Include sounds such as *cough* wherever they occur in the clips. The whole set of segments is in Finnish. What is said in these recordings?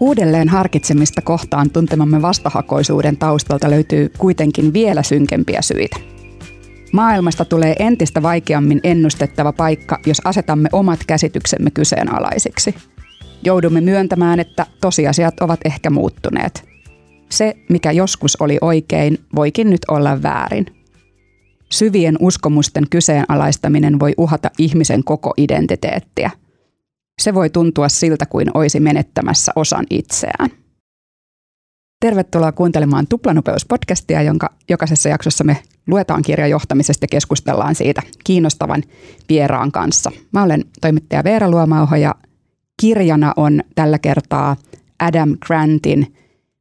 Uudelleen harkitsemista kohtaan tuntemamme vastahakoisuuden taustalta löytyy kuitenkin vielä synkempiä syitä. Maailmasta tulee entistä vaikeammin ennustettava paikka, jos asetamme omat käsityksemme kyseenalaisiksi. Joudumme myöntämään, että tosiasiat ovat ehkä muuttuneet. Se, mikä joskus oli oikein, voikin nyt olla väärin. Syvien uskomusten kyseenalaistaminen voi uhata ihmisen koko identiteettiä – se voi tuntua siltä kuin olisi menettämässä osan itseään. Tervetuloa kuuntelemaan Tuplanopeus-podcastia, jonka jokaisessa jaksossa me luetaan kirjajohtamisesta ja keskustellaan siitä kiinnostavan vieraan kanssa. Mä olen toimittaja Veera Luomauho ja kirjana on tällä kertaa Adam Grantin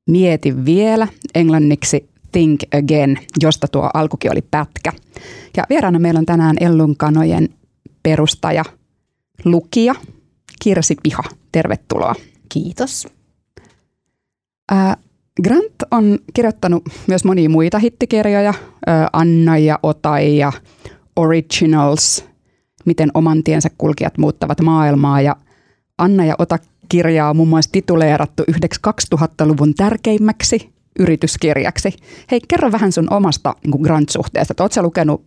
Mieti vielä, englanniksi Think Again, josta tuo alkukin oli pätkä. Ja vieraana meillä on tänään Ellun kanojen perustaja, lukija – Kirsi Piha, tervetuloa. Kiitos. Ää, Grant on kirjoittanut myös monia muita hittikirjoja, ää, Anna ja Otai ja Originals, miten oman tiensä kulkijat muuttavat maailmaa ja Anna ja Ota kirjaa on muun muassa tituleerattu yhdeksi 2000-luvun tärkeimmäksi yrityskirjaksi. Hei, kerro vähän sun omasta niin Grant-suhteesta. Oletko lukenut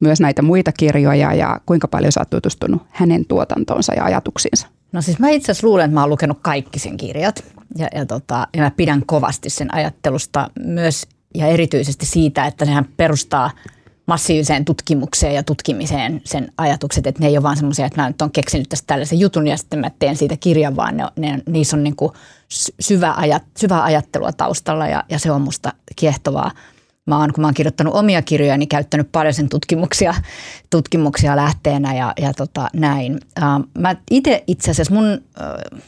myös näitä muita kirjoja ja kuinka paljon sä oot tutustunut hänen tuotantoonsa ja ajatuksiinsa? No siis mä itse asiassa luulen, että mä oon lukenut kaikki sen kirjat. Ja, ja, tota, ja mä pidän kovasti sen ajattelusta myös ja erityisesti siitä, että sehän perustaa massiiviseen tutkimukseen ja tutkimiseen sen ajatukset, että ne ei ole vaan semmoisia, että mä nyt olen keksinyt tästä tällaisen jutun ja sitten mä teen siitä kirjan, vaan ne, ne, niissä on niin kuin syvä, ajat, syvä ajattelua taustalla ja, ja se on musta kiehtovaa mä oon, kun mä oon kirjoittanut omia kirjoja, niin käyttänyt paljon sen tutkimuksia, tutkimuksia lähteenä ja, ja tota, näin. Uh, mä itse itse asiassa mun uh,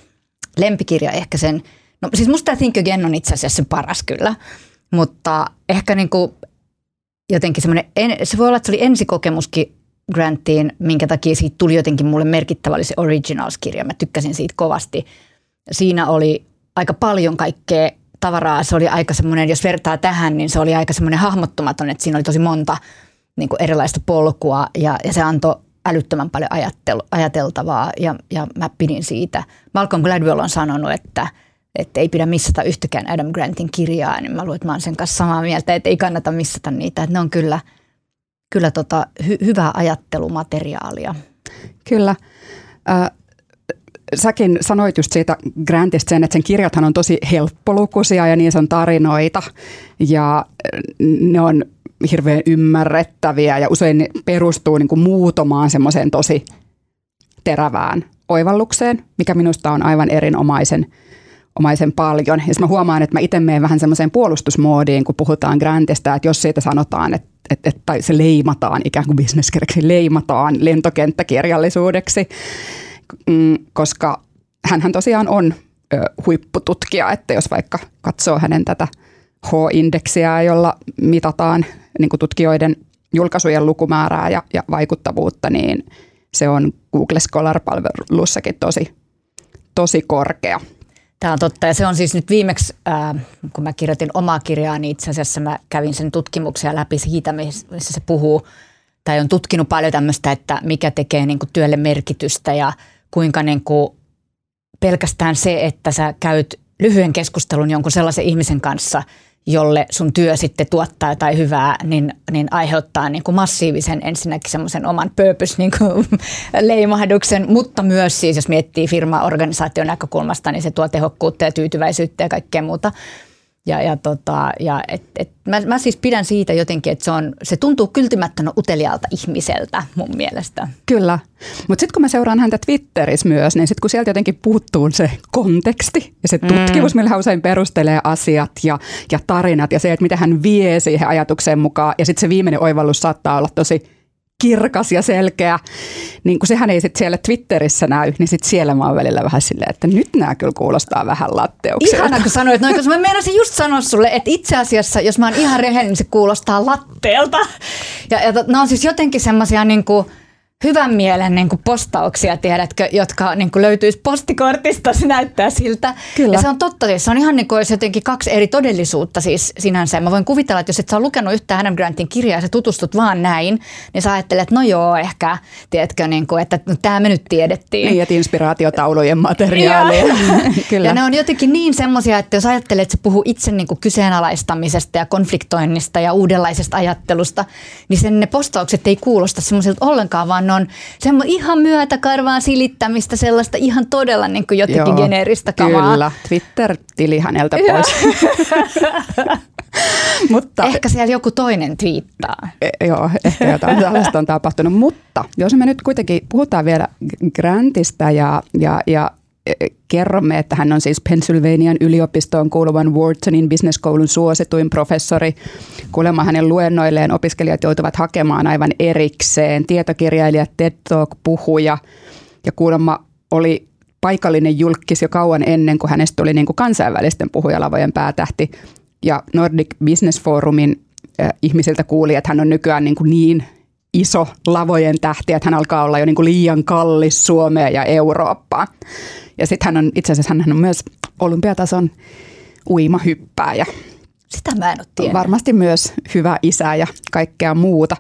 lempikirja ehkä sen, no siis musta Think Again on itse asiassa se paras kyllä, mutta ehkä niin kuin jotenkin semmoinen, se voi olla, että se oli ensikokemuskin Grantiin, minkä takia siitä tuli jotenkin mulle merkittävä, oli se Originals-kirja. Mä tykkäsin siitä kovasti. Siinä oli aika paljon kaikkea tavaraa. Se oli aika semmoinen, jos vertaa tähän, niin se oli aika semmoinen hahmottumaton, että siinä oli tosi monta niin kuin erilaista polkua ja, ja se antoi älyttömän paljon ajattel, ajateltavaa ja, ja mä pidin siitä. Malcolm Gladwell on sanonut, että, että ei pidä missata yhtäkään Adam Grantin kirjaa, niin mä luulen, että mä olen sen kanssa samaa mieltä, että ei kannata missata niitä. Että ne on kyllä, kyllä tota, hy, hyvää ajattelumateriaalia. Kyllä. Säkin sanoit just siitä Grantista sen, että sen kirjathan on tosi helppolukuisia ja niissä on tarinoita ja ne on hirveän ymmärrettäviä ja usein ne perustuu niin kuin muutamaan semmoiseen tosi terävään oivallukseen, mikä minusta on aivan erinomaisen omaisen paljon. Ja mä huomaan, että mä itse menen vähän semmoiseen puolustusmoodiin, kun puhutaan Grantista, että jos siitä sanotaan, että, että, että tai se leimataan ikään kuin bisneskirjaksi, leimataan lentokenttäkirjallisuudeksi, koska hän tosiaan on huippututkija, että jos vaikka katsoo hänen tätä H-indeksiä, jolla mitataan niin kuin tutkijoiden julkaisujen lukumäärää ja, ja vaikuttavuutta, niin se on Google Scholar-palvelussakin tosi, tosi korkea. Tämä on totta ja se on siis nyt viimeksi, äh, kun mä kirjoitin omaa kirjaa, niin itse asiassa mä kävin sen tutkimuksia läpi siitä, missä se puhuu tai on tutkinut paljon tämmöistä, että mikä tekee niin kuin työlle merkitystä ja – kuinka niin kuin pelkästään se, että sä käyt lyhyen keskustelun jonkun sellaisen ihmisen kanssa, jolle sun työ sitten tuottaa jotain hyvää, niin, niin aiheuttaa niin kuin massiivisen ensinnäkin semmoisen oman purpose *laughs* niin mutta myös siis jos miettii firma-organisaation näkökulmasta, niin se tuo tehokkuutta ja tyytyväisyyttä ja kaikkea muuta. Ja, ja, tota, ja et, et, mä, mä siis pidän siitä jotenkin, että se, on, se tuntuu kyltymättömän uteliaalta ihmiseltä mun mielestä. Kyllä, mutta sitten kun mä seuraan häntä Twitterissä myös, niin sitten kun sieltä jotenkin puuttuu se konteksti ja se mm. tutkimus, mm. millä hän usein perustelee asiat ja, ja tarinat ja se, että mitä hän vie siihen ajatukseen mukaan ja sitten se viimeinen oivallus saattaa olla tosi kirkas ja selkeä, niin kun sehän ei sitten siellä Twitterissä näy, niin sitten siellä mä oon välillä vähän silleen, että nyt nämä kyllä kuulostaa vähän latteukselta. Ihana, kun sanoit noin, koska mä meinasin just sanoa sulle, että itse asiassa, jos mä oon ihan rehellinen, niin se kuulostaa latteelta. Ja, ja nämä on siis jotenkin semmoisia niin kuin, hyvän mielen niin kuin postauksia, tiedätkö, jotka niin kuin löytyisi postikortista, se näyttää siltä. Kyllä. Ja se on totta, siis se on ihan niin kuin olisi jotenkin kaksi eri todellisuutta siis sinänsä. Mä voin kuvitella, että jos et sä ole lukenut yhtään Adam Grantin kirjaa ja sä tutustut vaan näin, niin sä ajattelet, että no joo, ehkä, tiedätkö, niin kuin, että no, tämä me nyt tiedettiin. Niin, että inspiraatiotaulujen materiaalia. *laughs* Kyllä. Ja ne on jotenkin niin semmoisia, että jos ajattelet, että se puhuu itse niin kuin kyseenalaistamisesta ja konfliktoinnista ja uudenlaisesta ajattelusta, niin sen ne postaukset ei kuulosta semmoisilta ollenkaan, vaan ne on semmo ihan myötäkarvaan silittämistä, sellaista ihan todella niin kuin jotenkin Joo, geneeristä kamaa. Kyllä, Twitter-tili häneltä pois. *laughs* Mutta, ehkä siellä joku toinen twiittaa. E, joo, ehkä jotain tällaista on tapahtunut. Mutta jos me nyt kuitenkin puhutaan vielä Grantista ja, ja, ja kerromme, että hän on siis Pennsylvanian yliopistoon kuuluvan Whartonin business suosituin professori. Kuulemma hänen luennoilleen opiskelijat joutuvat hakemaan aivan erikseen. Tietokirjailija, TED Talk-puhuja ja kuulemma oli paikallinen julkis jo kauan ennen kuin hänestä tuli niin kuin kansainvälisten puhujalavojen päätähti. Ja Nordic Business Forumin äh, ihmisiltä kuuli, että hän on nykyään niin, kuin niin iso lavojen tähti, että hän alkaa olla jo niin kuin liian kallis Suomea ja Eurooppaa. Ja sitten hän on itse asiassa hän on myös olympiatason uimahyppääjä. Sitä mä en ole tiennyt. Varmasti myös hyvä isä ja kaikkea muuta.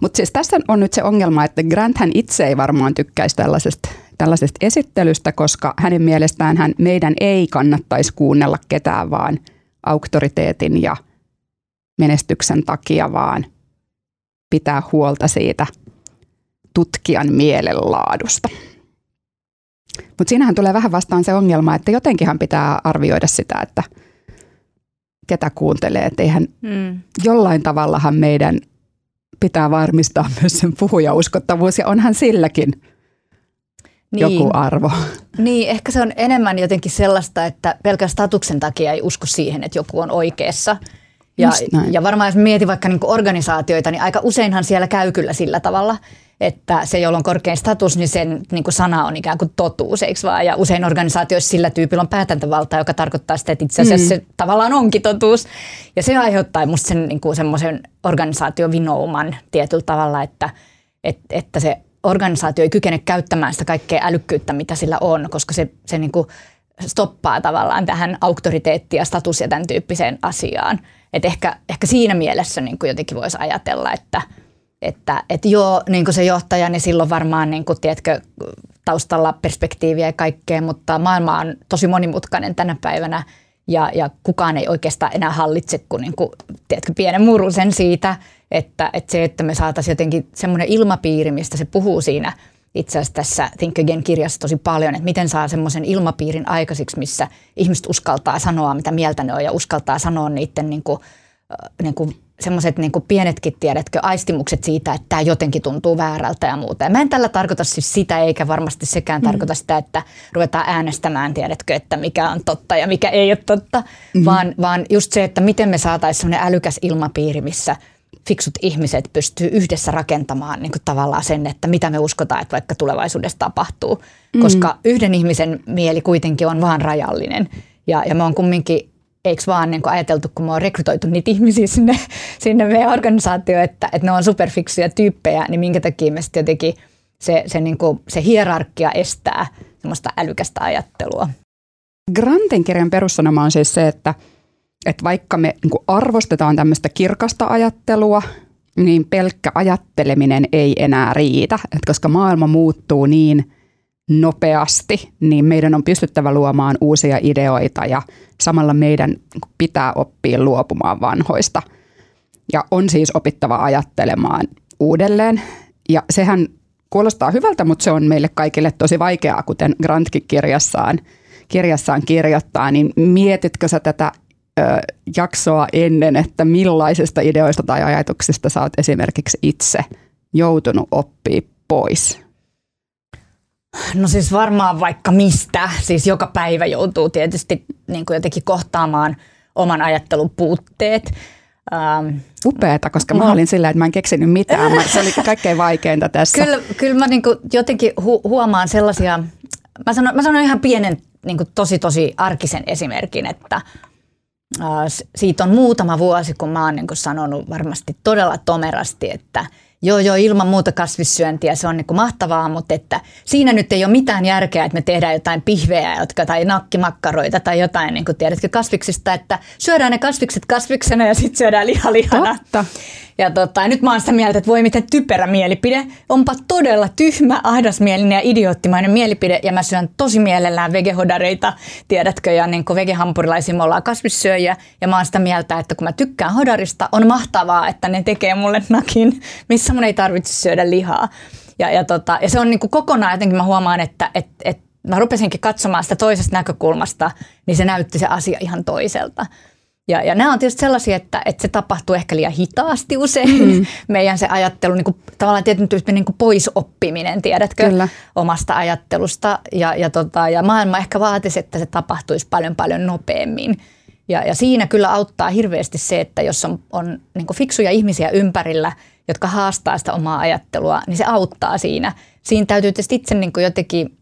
Mutta siis tässä on nyt se ongelma, että Grant hän itse ei varmaan tykkäisi tällaisesta, tällaisesta esittelystä, koska hänen mielestään hän, meidän ei kannattaisi kuunnella ketään vaan auktoriteetin ja menestyksen takia, vaan pitää huolta siitä tutkijan mielenlaadusta. Mutta siinähän tulee vähän vastaan se ongelma, että jotenkinhan pitää arvioida sitä, että ketä kuuntelee. Että eihän mm. jollain tavallahan meidän pitää varmistaa *laughs* myös sen puhujauskottavuus ja onhan silläkin niin. joku arvo. Niin, ehkä se on enemmän jotenkin sellaista, että pelkän statuksen takia ei usko siihen, että joku on oikeassa. Ja, ja varmaan jos mietin vaikka niin organisaatioita, niin aika useinhan siellä käy kyllä sillä tavalla, että se, jolla on korkein status, niin sen niin kuin sana on ikään kuin totuus, eikö vaan? Ja usein organisaatioissa sillä tyypillä on päätäntävalta, joka tarkoittaa sitä, että itse asiassa mm. se tavallaan onkin totuus. Ja se aiheuttaa musta sen niin kuin semmoisen organisaatiovinouman tietyllä tavalla, että, että, että se organisaatio ei kykene käyttämään sitä kaikkea älykkyyttä, mitä sillä on, koska se, se niin kuin stoppaa tavallaan tähän auktoriteetti ja status ja tämän tyyppiseen asiaan. Et ehkä, ehkä siinä mielessä niin kuin jotenkin voisi ajatella, että – että et joo, niin kuin se johtaja, niin silloin varmaan niin kuin, tiedätkö, taustalla perspektiiviä ja kaikkea, mutta maailma on tosi monimutkainen tänä päivänä ja, ja kukaan ei oikeastaan enää hallitse kuin, niin kuin tiedätkö, pienen murusen siitä, että, että se, että me saataisiin jotenkin semmoinen ilmapiiri, mistä se puhuu siinä itse asiassa tässä Think Again-kirjassa tosi paljon, että miten saa semmoisen ilmapiirin aikaisiksi, missä ihmiset uskaltaa sanoa, mitä mieltä ne on ja uskaltaa sanoa niiden niin kuin, niin kuin semmoiset niin pienetkin, tiedätkö, aistimukset siitä, että tämä jotenkin tuntuu väärältä ja muuta. Ja mä en tällä tarkoita siis sitä, eikä varmasti sekään mm. tarkoita sitä, että ruvetaan äänestämään, tiedätkö, että mikä on totta ja mikä ei ole totta, mm. vaan, vaan just se, että miten me saataisiin semmoinen älykäs ilmapiiri, missä fiksut ihmiset pystyy yhdessä rakentamaan niin kuin tavallaan sen, että mitä me uskotaan, että vaikka tulevaisuudessa tapahtuu. Mm. Koska yhden ihmisen mieli kuitenkin on vaan rajallinen. Ja, ja me on kumminkin eikö vaan niin kuin ajateltu, kun me on rekrytoitu niitä ihmisiä sinne, *laughs* sinne meidän organisaatioon, että, että ne on superfiksuja tyyppejä, niin minkä takia me sitten jotenkin se, se, niin kuin, se hierarkia estää semmoista älykästä ajattelua. Grantin kirjan perussanoma on siis se, että, että vaikka me niin kuin arvostetaan tämmöistä kirkasta ajattelua, niin pelkkä ajatteleminen ei enää riitä, että koska maailma muuttuu niin – nopeasti, niin meidän on pystyttävä luomaan uusia ideoita ja samalla meidän pitää oppia luopumaan vanhoista. Ja on siis opittava ajattelemaan uudelleen. Ja sehän kuulostaa hyvältä, mutta se on meille kaikille tosi vaikeaa, kuten Grantkin kirjassaan, kirjassaan kirjoittaa. Niin mietitkö sä tätä jaksoa ennen, että millaisista ideoista tai ajatuksista sä oot esimerkiksi itse joutunut oppii pois? No siis varmaan vaikka mistä. Siis joka päivä joutuu tietysti niin kuin jotenkin kohtaamaan oman ajattelun puutteet. Ähm, Upeeta, koska mä olin sillä, että mä en keksinyt mitään. Se oli *laughs* kaikkein vaikeinta tässä. Kyllä, kyllä mä niin kuin jotenkin hu- huomaan sellaisia, mä sanon, mä sanon ihan pienen niin kuin tosi tosi arkisen esimerkin, että siitä on muutama vuosi, kun mä oon niin sanonut varmasti todella tomerasti, että Joo, joo, ilman muuta kasvissyöntiä, se on niin mahtavaa, mutta että siinä nyt ei ole mitään järkeä, että me tehdään jotain pihveä jotka, tai nakkimakkaroita tai jotain, niin kuin tiedätkö, kasviksista, että syödään ne kasvikset kasviksena ja sitten syödään liha lihana. Totta. Ja, tota, nyt mä oon sitä mieltä, että voi miten typerä mielipide. Onpa todella tyhmä, ahdasmielinen ja idioottimainen mielipide. Ja mä syön tosi mielellään vegehodareita, tiedätkö. Ja niin kuin vegehampurilaisia me ollaan kasvissyöjiä. Ja mä oon sitä mieltä, että kun mä tykkään hodarista, on mahtavaa, että ne tekee mulle nakin, missä mun ei tarvitse syödä lihaa. Ja, ja, tota, ja se on niin kuin kokonaan jotenkin mä huomaan, että et, et, mä rupesinkin katsomaan sitä toisesta näkökulmasta, niin se näytti se asia ihan toiselta. Ja, ja nämä on tietysti sellaisia, että, että se tapahtuu ehkä liian hitaasti usein. Mm. *laughs* Meidän se ajattelu, niin kuin, tavallaan tietysti niin kuin poisoppiminen, tiedätkö, Kyllä. omasta ajattelusta. Ja, ja, tota, ja maailma ehkä vaatisi, että se tapahtuisi paljon paljon nopeammin. Ja, ja siinä kyllä auttaa hirveästi se, että jos on, on niin fiksuja ihmisiä ympärillä, jotka haastaa sitä omaa ajattelua, niin se auttaa siinä. Siinä täytyy tietysti itse niin jotenkin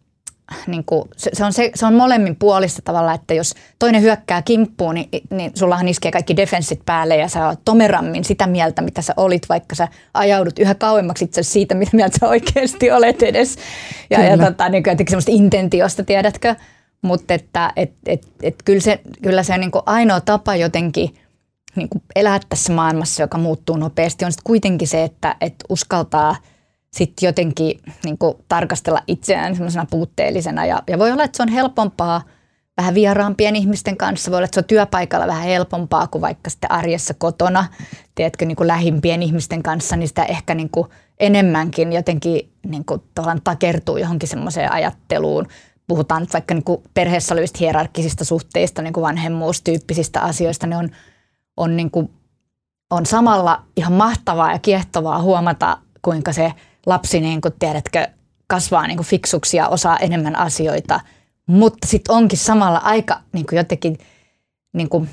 niin kuin, se, se, on se, se on molemmin puolista tavalla, että jos toinen hyökkää kimppuun, niin, niin sullahan iskee kaikki defenssit päälle ja sä oot tomerammin sitä mieltä, mitä sä olit, vaikka sä ajaudut yhä kauemmaksi itse siitä, mitä mieltä sä oikeasti olet edes. Ja, kyllä. ja tota, niin jotenkin semmoista intentiosta, tiedätkö? Mutta että et, et, et, kyllä se, kyllä se niin kuin ainoa tapa jotenkin niin kuin elää tässä maailmassa, joka muuttuu nopeasti, on sitten kuitenkin se, että et uskaltaa – sitten jotenkin niin kuin, tarkastella itseään semmoisena puutteellisena. Ja, ja voi olla, että se on helpompaa vähän vieraampien ihmisten kanssa. Voi olla, että se on työpaikalla vähän helpompaa kuin vaikka sitten arjessa kotona, tiedätkö, niin kuin lähimpien ihmisten kanssa, niin sitä ehkä niin kuin enemmänkin jotenkin niin kuin, takertuu johonkin semmoiseen ajatteluun. Puhutaan nyt vaikka niin kuin perheessä olevista hierarkkisista suhteista, niin kuin vanhemmuustyyppisistä asioista, ne on, on, niin kuin, on samalla ihan mahtavaa ja kiehtovaa huomata, kuinka se – lapsi, niin kuin, tiedätkö, kasvaa niin kuin fiksuksi ja osaa enemmän asioita, mutta sitten onkin samalla aika niin kuin jotenkin niin kuin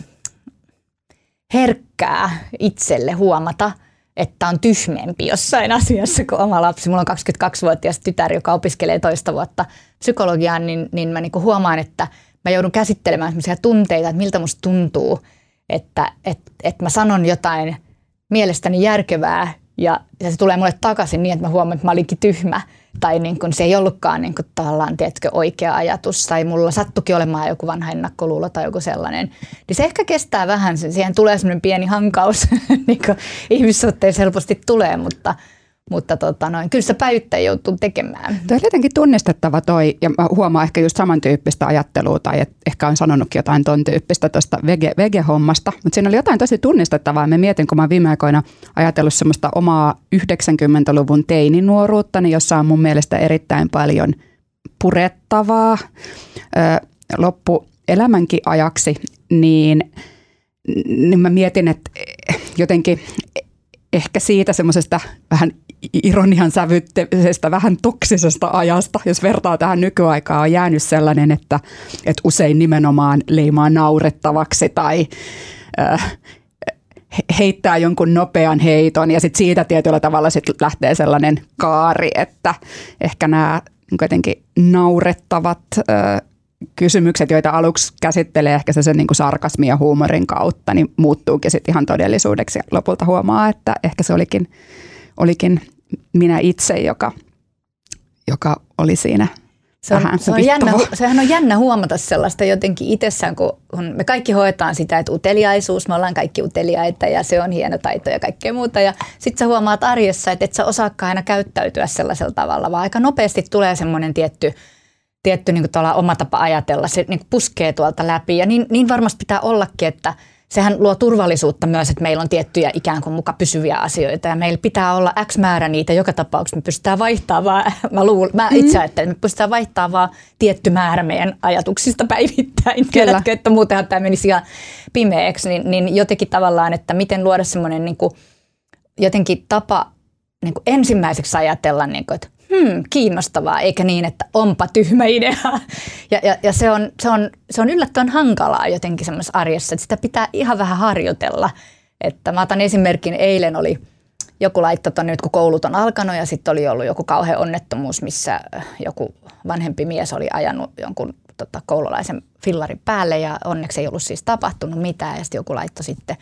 herkkää itselle huomata, että on tyhmempi jossain asiassa kuin oma lapsi. Mulla on 22-vuotias tytär, joka opiskelee toista vuotta psykologiaa, niin, niin mä niin kuin huomaan, että mä joudun käsittelemään sellaisia tunteita, että miltä musta tuntuu, että, että, että mä sanon jotain mielestäni järkevää ja, se tulee mulle takaisin niin, että mä huomaan, että mä olinkin tyhmä. Tai niin kun se ei ollutkaan niin kun tavallaan, tiedätkö, oikea ajatus. Tai mulla sattukin olemaan joku vanha ennakkoluulo tai joku sellainen. Niin se ehkä kestää vähän. Siihen tulee semmoinen pieni hankaus, *laughs* niin ihmissuhteissa helposti tulee, mutta – mutta tota noin, kyllä sitä päivittäin joutuu tekemään. Tuo on jotenkin tunnistettava toi, ja mä huomaan ehkä just samantyyppistä ajattelua, tai et ehkä on sanonutkin jotain ton tyyppistä tuosta vege, vege-hommasta, mutta siinä oli jotain tosi tunnistettavaa. Mä mietin, kun mä viime aikoina ajatellut semmoista omaa 90-luvun teininuoruuttani, jossa on mun mielestä erittäin paljon purettavaa ö, loppuelämänkin ajaksi, niin, niin mä mietin, että jotenkin ehkä siitä semmoisesta vähän ironian sävytteisestä, vähän toksisesta ajasta, jos vertaa tähän nykyaikaan, on jäänyt sellainen, että, että usein nimenomaan leimaa naurettavaksi tai äh, heittää jonkun nopean heiton. Ja sitten siitä tietyllä tavalla sit lähtee sellainen kaari, että ehkä nämä jotenkin naurettavat äh, kysymykset, joita aluksi käsittelee ehkä se sen niin kuin sarkasmin ja huumorin kautta, niin muuttuukin sitten ihan todellisuudeksi. Lopulta huomaa, että ehkä se olikin, olikin minä itse, joka, joka oli siinä se on, se on jännä, sehän on jännä huomata sellaista jotenkin itsessään, kun, kun me kaikki hoetaan sitä, että uteliaisuus, me ollaan kaikki uteliaita ja se on hieno taito ja kaikkea muuta. Ja sitten sä huomaat arjessa, että et sä osaakaan aina käyttäytyä sellaisella tavalla, vaan aika nopeasti tulee semmoinen tietty – tietty niin kuin oma tapa ajatella, se niin kuin puskee tuolta läpi. Ja niin, niin varmasti pitää ollakin, että sehän luo turvallisuutta myös, että meillä on tiettyjä ikään kuin muka pysyviä asioita ja meillä pitää olla X määrä niitä joka tapauksessa. Me pystytään vaihtamaan, *laughs* mä, luul, mä mm. itse ajattelen, että me pystytään vaihtamaan vaan tietty määrä meidän ajatuksista päivittäin. Tiedätkö, että muutenhan tämä menisi ihan pimeäksi, niin, niin jotenkin tavallaan, että miten luoda semmoinen niin kuin, jotenkin tapa niin kuin ensimmäiseksi ajatella, niin kuin, että hmm, kiinnostavaa, eikä niin, että onpa tyhmä idea. Ja, ja, ja se, on, se, on, se on yllättävän hankalaa jotenkin semmoisessa arjessa, että sitä pitää ihan vähän harjoitella. Että mä otan esimerkin, eilen oli joku laitto tuonne, kun koulut on alkanut ja sitten oli ollut joku kauhean onnettomuus, missä joku vanhempi mies oli ajanut jonkun tota, koululaisen fillarin päälle ja onneksi ei ollut siis tapahtunut mitään ja sitten joku laitto sitten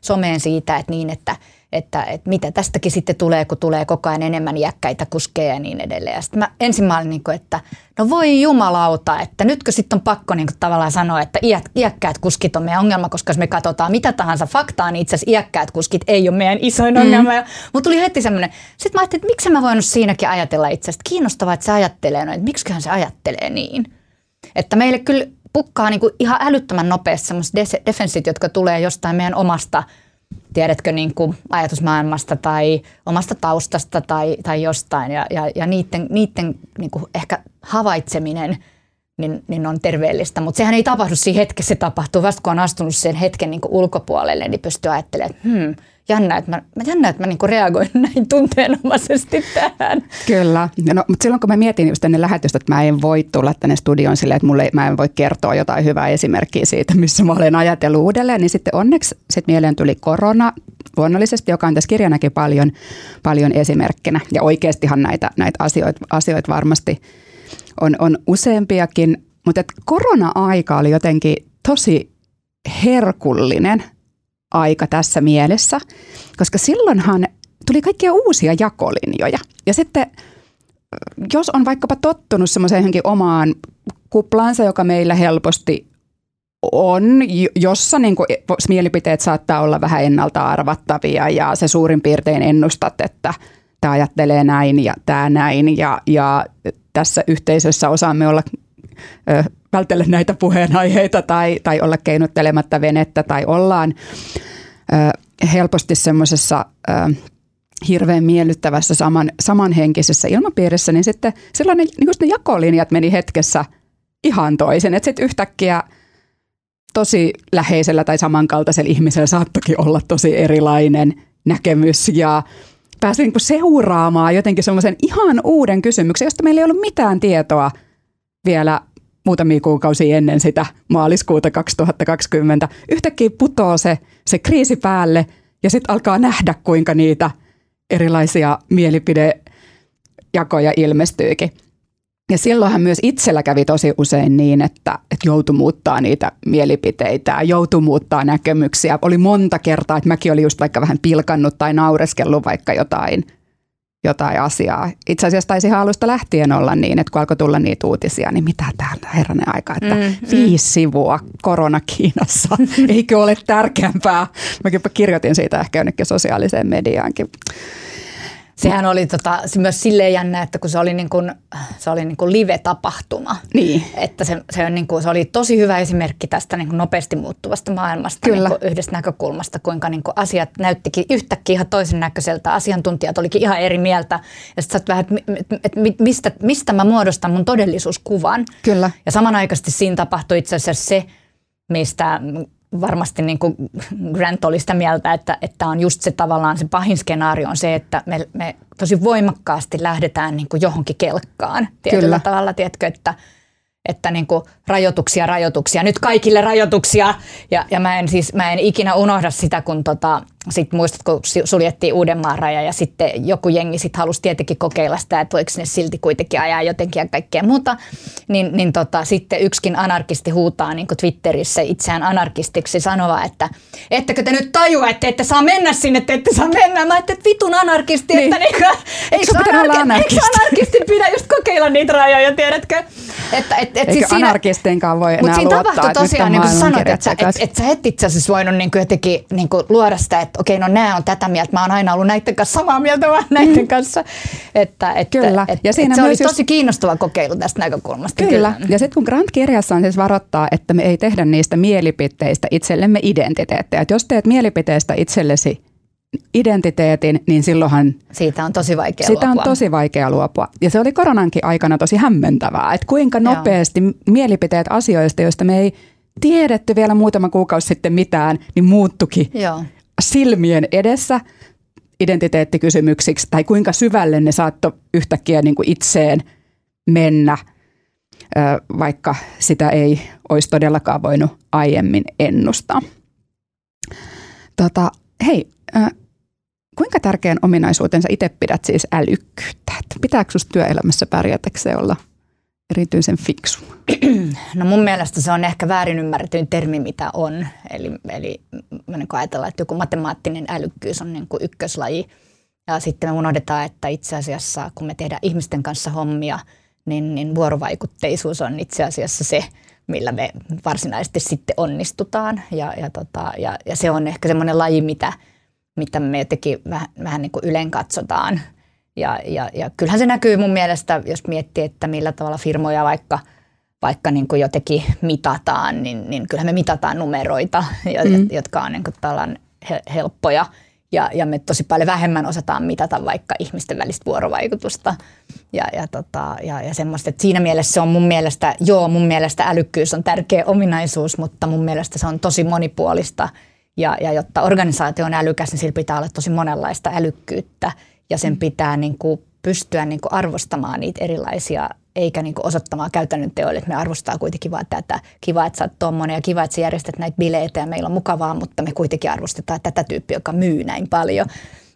someen siitä, että niin, että, että, että mitä tästäkin sitten tulee, kun tulee koko ajan enemmän iäkkäitä kuskeja ja niin edelleen. Ja sitten mä ensin mä olin niin kuin, että no voi jumalauta, että nytkö sitten on pakko niin kuin tavallaan sanoa, että iät, iäkkäät kuskit on meidän ongelma, koska jos me katsotaan mitä tahansa faktaa, niin itse asiassa iäkkäät kuskit ei ole meidän isoin mm. ongelma. Mutta tuli heti semmoinen, sitten mä ajattelin, että miksi mä voinut siinäkin ajatella itse asiassa, kiinnostavaa, että se ajattelee noin, että miksiköhän se ajattelee niin. Että meille kyllä pukkaa niin kuin ihan älyttömän nopeasti semmoiset defenssit, jotka tulee jostain meidän omasta – tiedätkö, niin kuin ajatusmaailmasta tai omasta taustasta tai, tai jostain. Ja, ja, ja niiden, niiden niin kuin ehkä havaitseminen niin, niin on terveellistä. Mutta sehän ei tapahdu siinä hetkessä, se tapahtuu vasta kun on astunut sen hetken niin kuin ulkopuolelle, niin pystyy ajattelemaan, että hmm, jännä, että mä, jännä, että mä niin reagoin *laughs* näin tunteenomaisesti tähän. Kyllä, no, mutta silloin kun mä mietin just ennen lähetystä, että mä en voi tulla tänne studioon silleen, että mulle, mä en voi kertoa jotain hyvää esimerkkiä siitä, *laughs* missä mä olen ajatellut uudelleen, niin sitten onneksi sit mieleen tuli korona, luonnollisesti, joka on tässä kirjanakin paljon, paljon esimerkkinä. Ja oikeastihan näitä, näitä asioita, asioita varmasti on, on useampiakin, mutta korona-aika oli jotenkin tosi herkullinen – aika tässä mielessä, koska silloinhan tuli kaikkia uusia jakolinjoja. Ja sitten jos on vaikkapa tottunut semmoiseen johonkin omaan kuplaansa, joka meillä helposti on, jossa niin kuin mielipiteet saattaa olla vähän ennalta arvattavia ja se suurin piirtein ennustat, että tämä ajattelee näin ja tämä näin ja, ja tässä yhteisössä osaamme olla vältellä näitä puheenaiheita tai, tai olla keinottelematta venettä tai ollaan ö, helposti semmoisessa hirveän miellyttävässä saman, samanhenkisessä ilmapiirissä, niin sitten silloin niin ne jakolinjat meni hetkessä ihan toisen. Että sitten yhtäkkiä tosi läheisellä tai samankaltaisella ihmisellä saattokin olla tosi erilainen näkemys ja pääsi niin seuraamaan jotenkin semmoisen ihan uuden kysymyksen, josta meillä ei ollut mitään tietoa vielä muutamia kuukausia ennen sitä maaliskuuta 2020. Yhtäkkiä putoo se, se kriisi päälle ja sitten alkaa nähdä, kuinka niitä erilaisia mielipidejakoja ilmestyykin. Ja silloinhan myös itsellä kävi tosi usein niin, että, että joutui muuttaa niitä mielipiteitä, joutui muuttaa näkemyksiä. Oli monta kertaa, että mäkin olin just vaikka vähän pilkannut tai naureskellut vaikka jotain – jotain asiaa. Itse asiassa taisi ihan alusta lähtien olla niin, että kun alkoi tulla niitä uutisia, niin mitä täällä herranen aika, että mm, mm. viisi sivua korona Kiinassa, *laughs* eikö ole tärkeämpää? Mäkin kirjoitin siitä ehkä jonnekin sosiaaliseen mediaankin. Sehän oli tota, se myös silleen jännä, että kun se oli, niin kuin, se oli niin kuin live-tapahtuma. Niin. Että se, se, on niin kuin, se oli tosi hyvä esimerkki tästä niin kuin nopeasti muuttuvasta maailmasta Kyllä. Niin kuin yhdestä näkökulmasta, kuinka niin kuin asiat näyttikin yhtäkkiä ihan toisen näköiseltä. Asiantuntijat olikin ihan eri mieltä. Ja sitten vähän, että et, et, mistä, mistä mä muodostan mun todellisuuskuvan. Kyllä. Ja samanaikaisesti siinä tapahtui itse asiassa se, mistä varmasti niin kuin Grant oli sitä mieltä, että, että on just se tavallaan se pahin skenaario on se, että me, me tosi voimakkaasti lähdetään niin kuin johonkin kelkkaan tietyllä Kyllä. tavalla, tiedätkö, että – että niin kuin rajoituksia, rajoituksia, nyt kaikille rajoituksia. Ja, ja mä, en siis, mä en ikinä unohda sitä, kun tota, sit muistat, kun suljettiin Uudenmaan raja ja sitten joku jengi sit halusi tietenkin kokeilla sitä, että voiko ne silti kuitenkin ajaa jotenkin ja kaikkea muuta. Niin, niin tota, sitten yksikin anarkisti huutaa niin kuin Twitterissä itseään anarkistiksi sanova, että ettekö te nyt tajua, että ette saa mennä sinne, että ette saa mennä. Mä että vitun anarkisti, niin. että niin, *laughs* eikö, anarki, anarkisti? eikö anarkisti pidä just kokeilla niitä rajoja, tiedätkö? Että, et, et siis siinä, anarkistenkaan voi enää Mutta siinä luottaa, tapahtui tosiaan, niin kuin sanoit, että sä, et, et sä et itse asiassa voinut niin kuin jotenkin niin kuin luoda sitä, että okei, no nämä on tätä mieltä, mä oon aina ollut näiden kanssa samaa mieltä, vaan näiden mm. kanssa. Että, että, Kyllä. Että, ja siinä että se oli tosi kiinnostava kokeilu tästä näkökulmasta. Kyllä. Kyllä. Ja sitten kun Grant-kirjassa on siis varoittaa, että me ei tehdä niistä mielipiteistä itsellemme identiteettejä. Että jos teet mielipiteestä itsellesi identiteetin, niin silloinhan... Siitä on tosi vaikea Siitä luopua. on tosi vaikea luopua. Ja se oli koronankin aikana tosi hämmentävää, että kuinka nopeasti Joo. mielipiteet asioista, joista me ei tiedetty vielä muutama kuukausi sitten mitään, niin muuttukin Joo. Silmien edessä identiteettikysymyksiksi, tai kuinka syvälle ne saattoi yhtäkkiä niin kuin itseen mennä, vaikka sitä ei olisi todellakaan voinut aiemmin ennustaa. Tota, hei, kuinka tärkeän ominaisuutensa itse pidät siis älykkyyttä? Pitääkö sinusta työelämässä pärjätäkseen olla erityisen fiksu? *clears throat* No mun mielestä se on ehkä väärin ymmärretyin termi, mitä on. Eli, eli niin ajatellaan, että joku matemaattinen älykkyys on niin kuin ykköslaji. Ja sitten me unohdetaan, että itse asiassa kun me tehdään ihmisten kanssa hommia, niin, niin vuorovaikutteisuus on itse asiassa se, millä me varsinaisesti sitten onnistutaan. Ja, ja, tota, ja, ja se on ehkä semmoinen laji, mitä, mitä me jotenkin vähän, vähän niin kuin ylen katsotaan. Ja, ja, ja kyllähän se näkyy mun mielestä, jos miettii, että millä tavalla firmoja vaikka, vaikka niin kuin jotenkin mitataan, niin, niin kyllähän me mitataan numeroita, *laughs* mm. jotka on niin kuin helppoja – ja, ja me tosi paljon vähemmän osataan mitata vaikka ihmisten välistä vuorovaikutusta ja, ja, tota, ja, ja semmoista. Että siinä mielessä se on mun mielestä, joo mun mielestä älykkyys on tärkeä ominaisuus, mutta mun mielestä se on tosi monipuolista ja, ja jotta organisaatio on älykäs, niin sillä pitää olla tosi monenlaista älykkyyttä ja sen mm. pitää niin kuin pystyä niin kuin arvostamaan niitä erilaisia eikä niin osoittamaan käytännön teoille, että me arvostaa kuitenkin vaan tätä. Kiva, että sä oot tommonen ja kiva, että sä järjestät näitä bileitä ja meillä on mukavaa, mutta me kuitenkin arvostetaan tätä tyyppiä, joka myy näin paljon.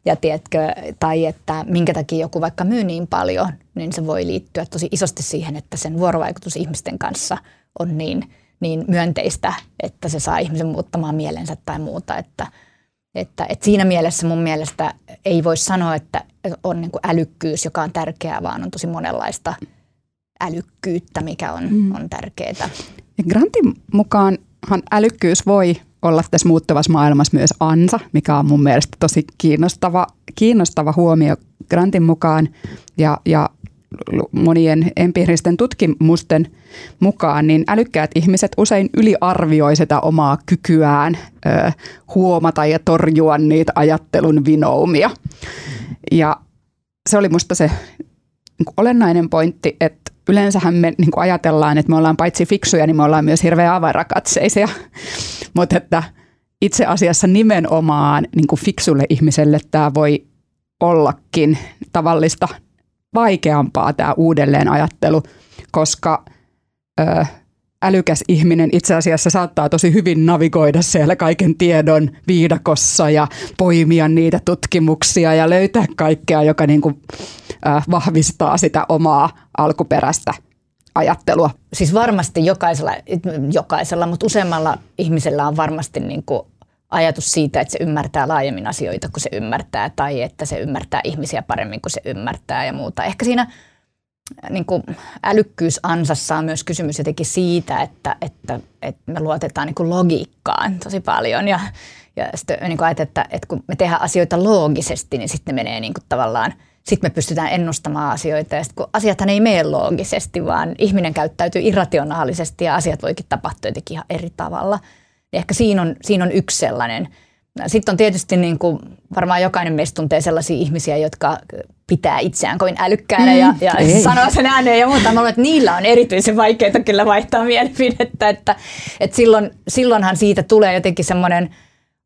Ja tiedätkö, tai että minkä takia joku vaikka myy niin paljon, niin se voi liittyä tosi isosti siihen, että sen vuorovaikutus ihmisten kanssa on niin, niin myönteistä, että se saa ihmisen muuttamaan mielensä tai muuta. Että, että, että siinä mielessä mun mielestä ei voi sanoa, että on niin kuin älykkyys, joka on tärkeää, vaan on tosi monenlaista älykkyyttä, mikä on, mm. on tärkeää. Ja Grantin mukaanhan älykkyys voi olla tässä muuttuvassa maailmassa myös ansa, mikä on mun mielestä tosi kiinnostava, kiinnostava huomio Grantin mukaan. Ja, ja monien empiiristen tutkimusten mukaan, niin älykkäät ihmiset usein yliarvioi sitä omaa kykyään ö, huomata ja torjua niitä ajattelun vinoumia. Ja se oli musta se niin olennainen pointti, että yleensähän me niin ajatellaan, että me ollaan paitsi fiksuja, niin me ollaan myös hirveän avarakatseisia. *laughs* Mutta että itse asiassa nimenomaan niin fiksulle ihmiselle tämä voi ollakin tavallista vaikeampaa tämä uudelleenajattelu, koska ö, älykäs ihminen itse asiassa saattaa tosi hyvin navigoida siellä kaiken tiedon viidakossa ja poimia niitä tutkimuksia ja löytää kaikkea, joka niin kuin, vahvistaa sitä omaa alkuperäistä ajattelua. Siis varmasti jokaisella, jokaisella mutta useammalla ihmisellä on varmasti niin kuin ajatus siitä, että se ymmärtää laajemmin asioita kuin se ymmärtää tai että se ymmärtää ihmisiä paremmin kuin se ymmärtää ja muuta. Ehkä siinä niin kuin älykkyysansassa on myös kysymys jotenkin siitä, että, että, että me luotetaan niin kuin logiikkaan tosi paljon ja, ja sitten niin ajatellaan, että, että kun me tehdään asioita loogisesti, niin sitten ne menee niin kuin tavallaan, sitten me pystytään ennustamaan asioita ja sitten kun asiathan ei mene loogisesti, vaan ihminen käyttäytyy irrationaalisesti ja asiat voikin tapahtua jotenkin ihan eri tavalla. Ehkä siinä on, siinä on yksi sellainen – sitten on tietysti niin kuin, varmaan jokainen meistä tuntee sellaisia ihmisiä, jotka pitää itseään kovin älykkäänä mm, ja, ja sanoo sen ääneen ja muuta. Mä luulen, että niillä on erityisen vaikeaa kyllä vaihtaa mielipidettä, että, että silloin, silloinhan siitä tulee jotenkin semmoinen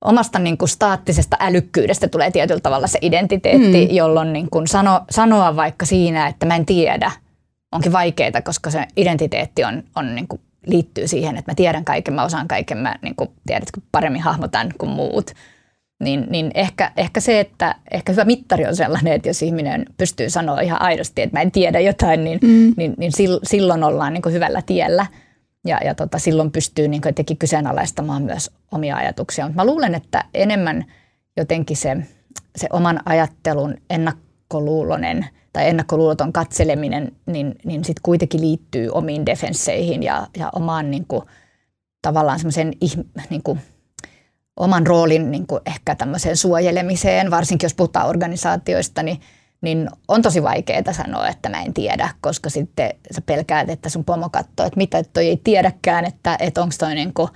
omasta niin kuin staattisesta älykkyydestä tulee tietyllä tavalla se identiteetti, mm. jolloin niin kuin sano, sanoa vaikka siinä, että mä en tiedä, onkin vaikeaa, koska se identiteetti on, on niin kuin liittyy siihen, että mä tiedän kaiken, mä osaan kaiken, mä niin kuin, tiedätkö, paremmin hahmotan kuin muut. Niin, niin ehkä, ehkä se, että ehkä hyvä mittari on sellainen, että jos ihminen pystyy sanoa ihan aidosti, että mä en tiedä jotain, niin, mm. niin, niin silloin ollaan niin kuin hyvällä tiellä. Ja, ja tota, silloin pystyy niin jotenkin kyseenalaistamaan myös omia ajatuksia. Mutta mä luulen, että enemmän jotenkin se, se oman ajattelun ennakkoluulonen – tai ennakkoluuloton katseleminen, niin, niin sitten kuitenkin liittyy omiin defensseihin ja, ja omaan niin kuin, tavallaan semmoisen niin oman roolin niin kuin ehkä tämmöiseen suojelemiseen, varsinkin jos puhutaan organisaatioista, niin, niin on tosi vaikeaa sanoa, että mä en tiedä, koska sitten sä pelkäät, että sun pomo katsoo, että mitä toi ei tiedäkään, että, että onko toi niin kuin,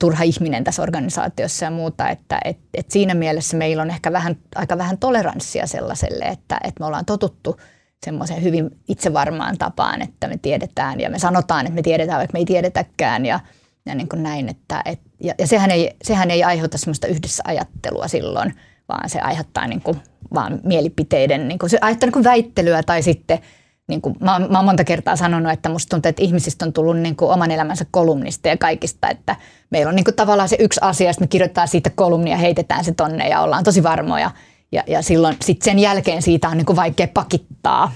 turha ihminen tässä organisaatiossa ja muuta, että et, et siinä mielessä meillä on ehkä vähän, aika vähän toleranssia sellaiselle, että, että me ollaan totuttu semmoiseen hyvin itsevarmaan tapaan, että me tiedetään ja me sanotaan, että me tiedetään, vaikka me ei tiedetäkään ja, ja niin kuin näin, että et, ja, ja sehän, ei, sehän ei aiheuta semmoista yhdessä ajattelua silloin, vaan se aiheuttaa niin kuin vaan mielipiteiden, niin kuin, se aiheuttaa niin kuin väittelyä tai sitten – niin kuin, mä, mä oon monta kertaa sanonut, että musta tuntuu, että ihmisistä on tullut niin kuin oman elämänsä kolumnista ja kaikista, että meillä on niin kuin tavallaan se yksi asia, että me kirjoittaa siitä kolumnia, heitetään se tonne ja ollaan tosi varmoja. Ja, ja silloin sit sen jälkeen siitä on niin kuin vaikea pakittaa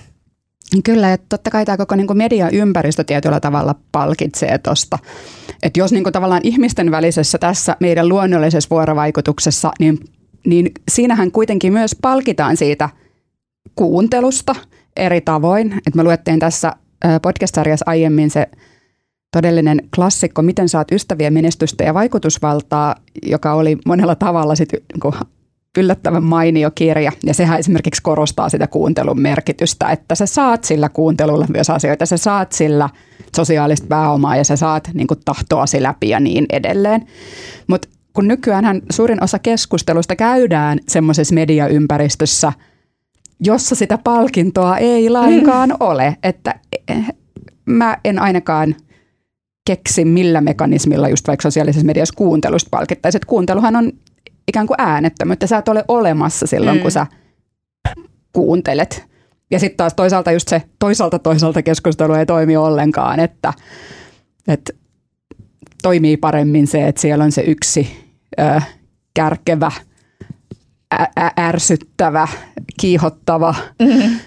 Kyllä, ja totta kai tämä koko niin mediaympäristö tietyllä tavalla palkitsee tuosta. Että jos niin kuin tavallaan ihmisten välisessä tässä meidän luonnollisessa vuorovaikutuksessa, niin, niin siinähän kuitenkin myös palkitaan siitä kuuntelusta eri tavoin. Et me luettiin tässä podcast-sarjassa aiemmin se todellinen klassikko, Miten saat ystäviä, menestystä ja vaikutusvaltaa, joka oli monella tavalla sit, niin yllättävän mainio kirja. Ja sehän esimerkiksi korostaa sitä kuuntelun merkitystä, että sä saat sillä kuuntelulla myös asioita, sä saat sillä sosiaalista pääomaa ja sä saat niin kuin, tahtoasi läpi ja niin edelleen. Mutta kun nykyään suurin osa keskustelusta käydään semmoisessa mediaympäristössä, jossa sitä palkintoa ei lainkaan mm. *laughs* ole. Että eh, mä en ainakaan keksi millä mekanismilla just vaikka sosiaalisessa mediassa kuuntelusta palkittaisiin. Kuunteluhan on ikään kuin äänettömyyttä. Sä et ole olemassa silloin, mm. kun sä kuuntelet. Ja sitten taas toisaalta just se toisaalta toisaalta keskustelu ei toimi ollenkaan, että, että toimii paremmin se, että siellä on se yksi ö, kärkevä, ä, ärsyttävä, kiihottava mm-hmm.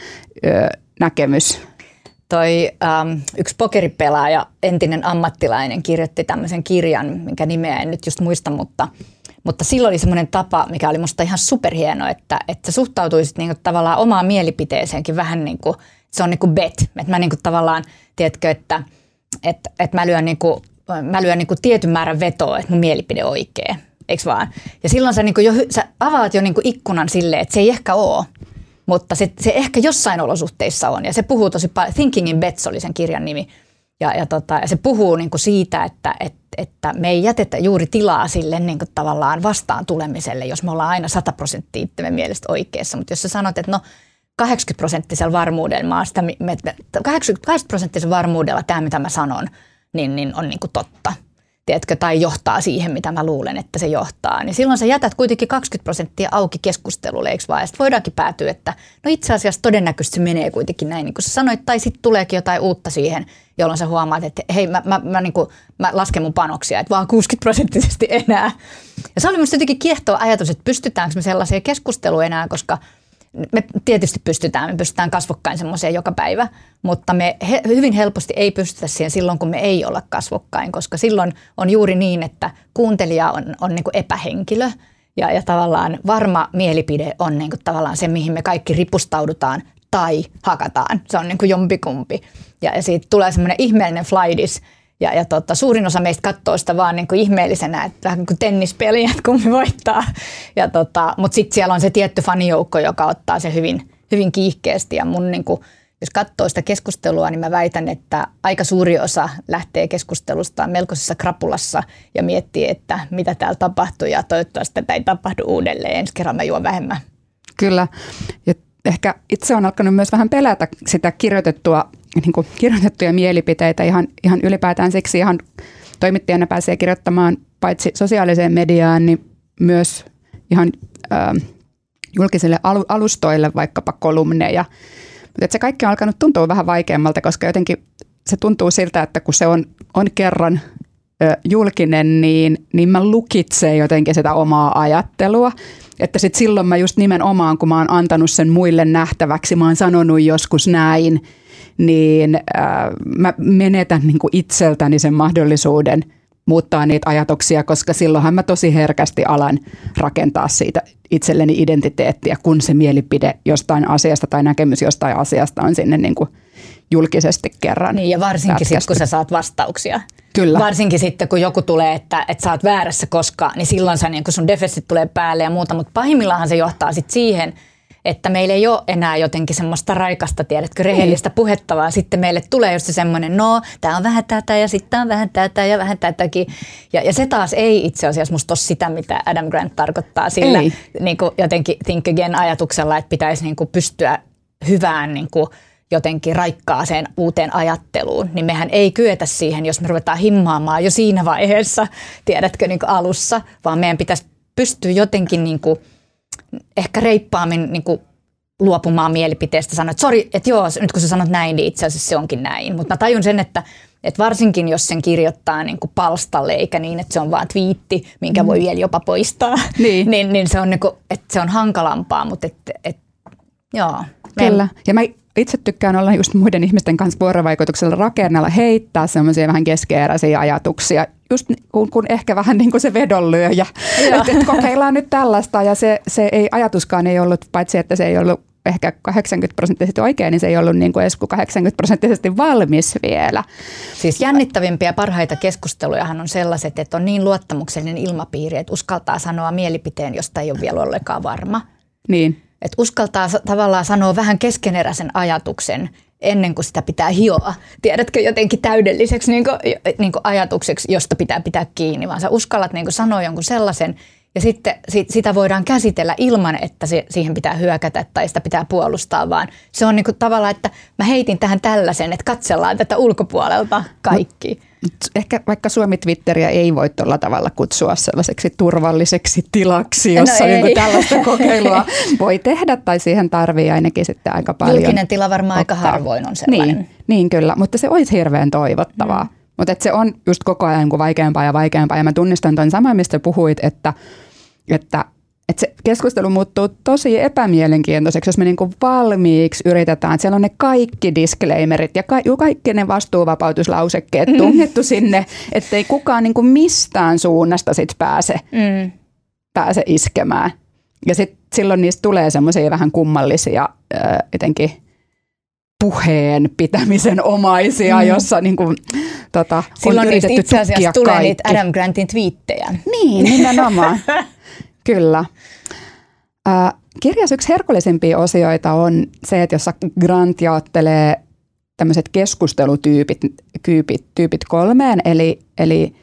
*laughs* näkemys. Toi um, yksi pokeripelaaja, entinen ammattilainen, kirjoitti tämmöisen kirjan, minkä nimeä en nyt just muista, mutta – mutta silloin oli semmoinen tapa, mikä oli musta ihan superhieno, että, että suhtautuisit niinku tavallaan omaan mielipiteeseenkin vähän niin kuin, se on niin kuin bet. Että mä niin kuin tavallaan, tiedätkö, että, että, että mä lyön, niin kuin, mä lyön niin kuin tietyn määrän vetoa, että mun mielipide on oikea. Eikö vaan? Ja silloin sä, niin jo, sä avaat jo niin ikkunan silleen, että se ei ehkä ole, mutta se, se ehkä jossain olosuhteissa on. Ja se puhuu tosi paljon. Thinking in Bets oli sen kirjan nimi. Ja, ja, tota, ja se puhuu niin kuin siitä, että, että, että me ei jätetä juuri tilaa sille niin kuin tavallaan vastaan tulemiselle, jos me ollaan aina 100 prosenttia itsemme mielestä oikeassa. Mutta jos sä sanot, että no 80 prosenttisella varmuudella, mä sitä, 80 prosenttisella varmuudella tämä, mitä mä sanon, niin, niin on niin kuin totta – tiedätkö, tai johtaa siihen, mitä mä luulen, että se johtaa, niin silloin sä jätät kuitenkin 20 prosenttia auki keskustelulle, eikö vaan? Sitten voidaankin päätyä, että no itse asiassa todennäköisesti se menee kuitenkin näin, niin kuin sä sanoit, tai sitten tuleekin jotain uutta siihen, jolloin sä huomaat, että hei, mä, mä, mä, niin kuin, mä lasken mun panoksia, että vaan 60 prosenttisesti enää. Ja se oli minusta jotenkin kiehtova ajatus, että pystytäänkö me sellaiseen keskusteluun enää, koska – me tietysti pystytään, me pystytään kasvokkain semmoiseen joka päivä, mutta me he, hyvin helposti ei pystytä siihen silloin, kun me ei olla kasvokkain, koska silloin on juuri niin, että kuuntelija on, on niin kuin epähenkilö ja, ja tavallaan varma mielipide on niin kuin tavallaan se, mihin me kaikki ripustaudutaan tai hakataan. Se on niin kuin jompikumpi. Ja, ja siitä tulee semmoinen ihmeellinen flaidis, ja, ja tota, suurin osa meistä katsoo sitä vaan niin kuin ihmeellisenä, että vähän niin kuin tennispeli, että kumpi voittaa. Ja tota, Mutta sitten siellä on se tietty fanijoukko, joka ottaa se hyvin, hyvin kiihkeästi. Ja mun niin kuin, jos katsoo sitä keskustelua, niin mä väitän, että aika suuri osa lähtee keskustelusta melkoisessa krapulassa ja miettii, että mitä täällä tapahtuu ja toivottavasti tätä ei tapahdu uudelleen. Ensi kerran mä juon vähemmän. Kyllä. Ja ehkä itse on alkanut myös vähän pelätä sitä kirjoitettua niin kuin kirjoitettuja mielipiteitä ihan, ihan ylipäätään siksi ihan toimittajana pääsee kirjoittamaan paitsi sosiaaliseen mediaan, niin myös ihan ä, julkisille alustoille vaikkapa kolumneja. Mutta se kaikki on alkanut tuntua vähän vaikeammalta, koska jotenkin se tuntuu siltä, että kun se on, on kerran ö, julkinen, niin, niin mä lukitsen jotenkin sitä omaa ajattelua. Että sit silloin mä just nimenomaan, kun mä oon antanut sen muille nähtäväksi, mä oon sanonut joskus näin, niin äh, mä menetän niin kuin itseltäni sen mahdollisuuden muuttaa niitä ajatuksia, koska silloinhan mä tosi herkästi alan rakentaa siitä itselleni identiteettiä, kun se mielipide jostain asiasta tai näkemys jostain asiasta on sinne niin kuin julkisesti kerran. Niin ja varsinkin sitten, kun sä saat vastauksia. Kyllä. Varsinkin sitten, kun joku tulee, että, että sä oot väärässä koska, niin silloin sä, niin kun sun defessit tulee päälle ja muuta, mutta pahimmillaan se johtaa sitten siihen, että meillä ei ole enää jotenkin semmoista raikasta, tiedätkö, rehellistä puhetta, vaan sitten meille tulee just se semmoinen, no, tämä on vähän tätä ja sitten on vähän tätä ja vähän tätäkin. Ja, ja se taas ei itse asiassa musta ole sitä, mitä Adam Grant tarkoittaa sillä niin kuin jotenkin think again ajatuksella, että pitäisi niin kuin pystyä hyvään niin kuin jotenkin raikkaaseen uuteen ajatteluun, niin mehän ei kyetä siihen, jos me ruvetaan himmaamaan jo siinä vaiheessa, tiedätkö, niin kuin alussa, vaan meidän pitäisi pystyä jotenkin niin kuin – ehkä reippaammin niin kuin luopumaan mielipiteestä, sanoa, että sori, että joo, nyt kun sä sanot näin, niin itse asiassa se onkin näin. Mutta mä tajun sen, että, että varsinkin jos sen kirjoittaa niin kuin palstalle, eikä niin, että se on vaan twiitti, minkä voi mm. vielä jopa poistaa, *laughs* niin, niin, niin se, on niin kuin, että se on hankalampaa, mutta että, että joo. Kyllä. Ja mä itse tykkään olla just muiden ihmisten kanssa vuorovaikutuksella rakennella, heittää semmoisia vähän keskeeräisiä ajatuksia, just kun, kun ehkä vähän niin kuin se vedonlyöjä, että et kokeillaan nyt tällaista ja se, se ei, ajatuskaan ei ollut, paitsi että se ei ollut ehkä 80 prosenttisesti oikein, niin se ei ollut niin kuin edes 80 prosenttisesti valmis vielä. Siis jännittävimpiä parhaita keskustelujahan on sellaiset, että on niin luottamuksellinen ilmapiiri, että uskaltaa sanoa mielipiteen, josta ei ole vielä ollenkaan varma. Niin. Että uskaltaa tavallaan sanoa vähän keskeneräisen ajatuksen ennen kuin sitä pitää hioa, tiedätkö, jotenkin täydelliseksi niin kuin, niin kuin ajatukseksi, josta pitää pitää kiinni, vaan sä uskallat niin kuin sanoa jonkun sellaisen, ja sitten sitä voidaan käsitellä ilman, että se, siihen pitää hyökätä tai sitä pitää puolustaa, vaan se on niin kuin tavallaan, että mä heitin tähän tällaisen, että katsellaan tätä ulkopuolelta kaikki. Ehkä vaikka Suomi Twitteriä ei voi tuolla tavalla kutsua sellaiseksi turvalliseksi tilaksi, no jossa no niin tällaista kokeilua voi tehdä tai siihen tarvii ainakin sitten aika paljon. Julkinen tila varmaan ottaa. aika harvoin on sellainen. Niin, niin kyllä, mutta se olisi hirveän toivottavaa. Mm. Mutta se on just koko ajan kuin vaikeampaa ja vaikeampaa. Ja mä tunnistan tuon saman, mistä puhuit, että, että, että se keskustelu muuttuu tosi epämielenkiintoiseksi, jos me niin kuin valmiiksi yritetään. Että siellä on ne kaikki disclaimerit ja ka- kaikki ne vastuuvapautuslausekkeet mm. tungettu sinne, ettei kukaan niin kuin mistään suunnasta sit pääse, mm. pääse iskemään. Ja sitten silloin niistä tulee semmoisia vähän kummallisia äh, jotenkin – puheen pitämisen omaisia, mm. jossa niin kuin, tota, Silloin on yritetty itse asiassa tulee kaikki. niitä Adam Grantin twiittejä. Niin, nimenomaan. *laughs* Kyllä. Äh, kirjas yksi herkullisimpia osioita on se, että jossa Grant jaottelee tämmöiset keskustelutyypit tyypit, tyypit kolmeen, eli, eli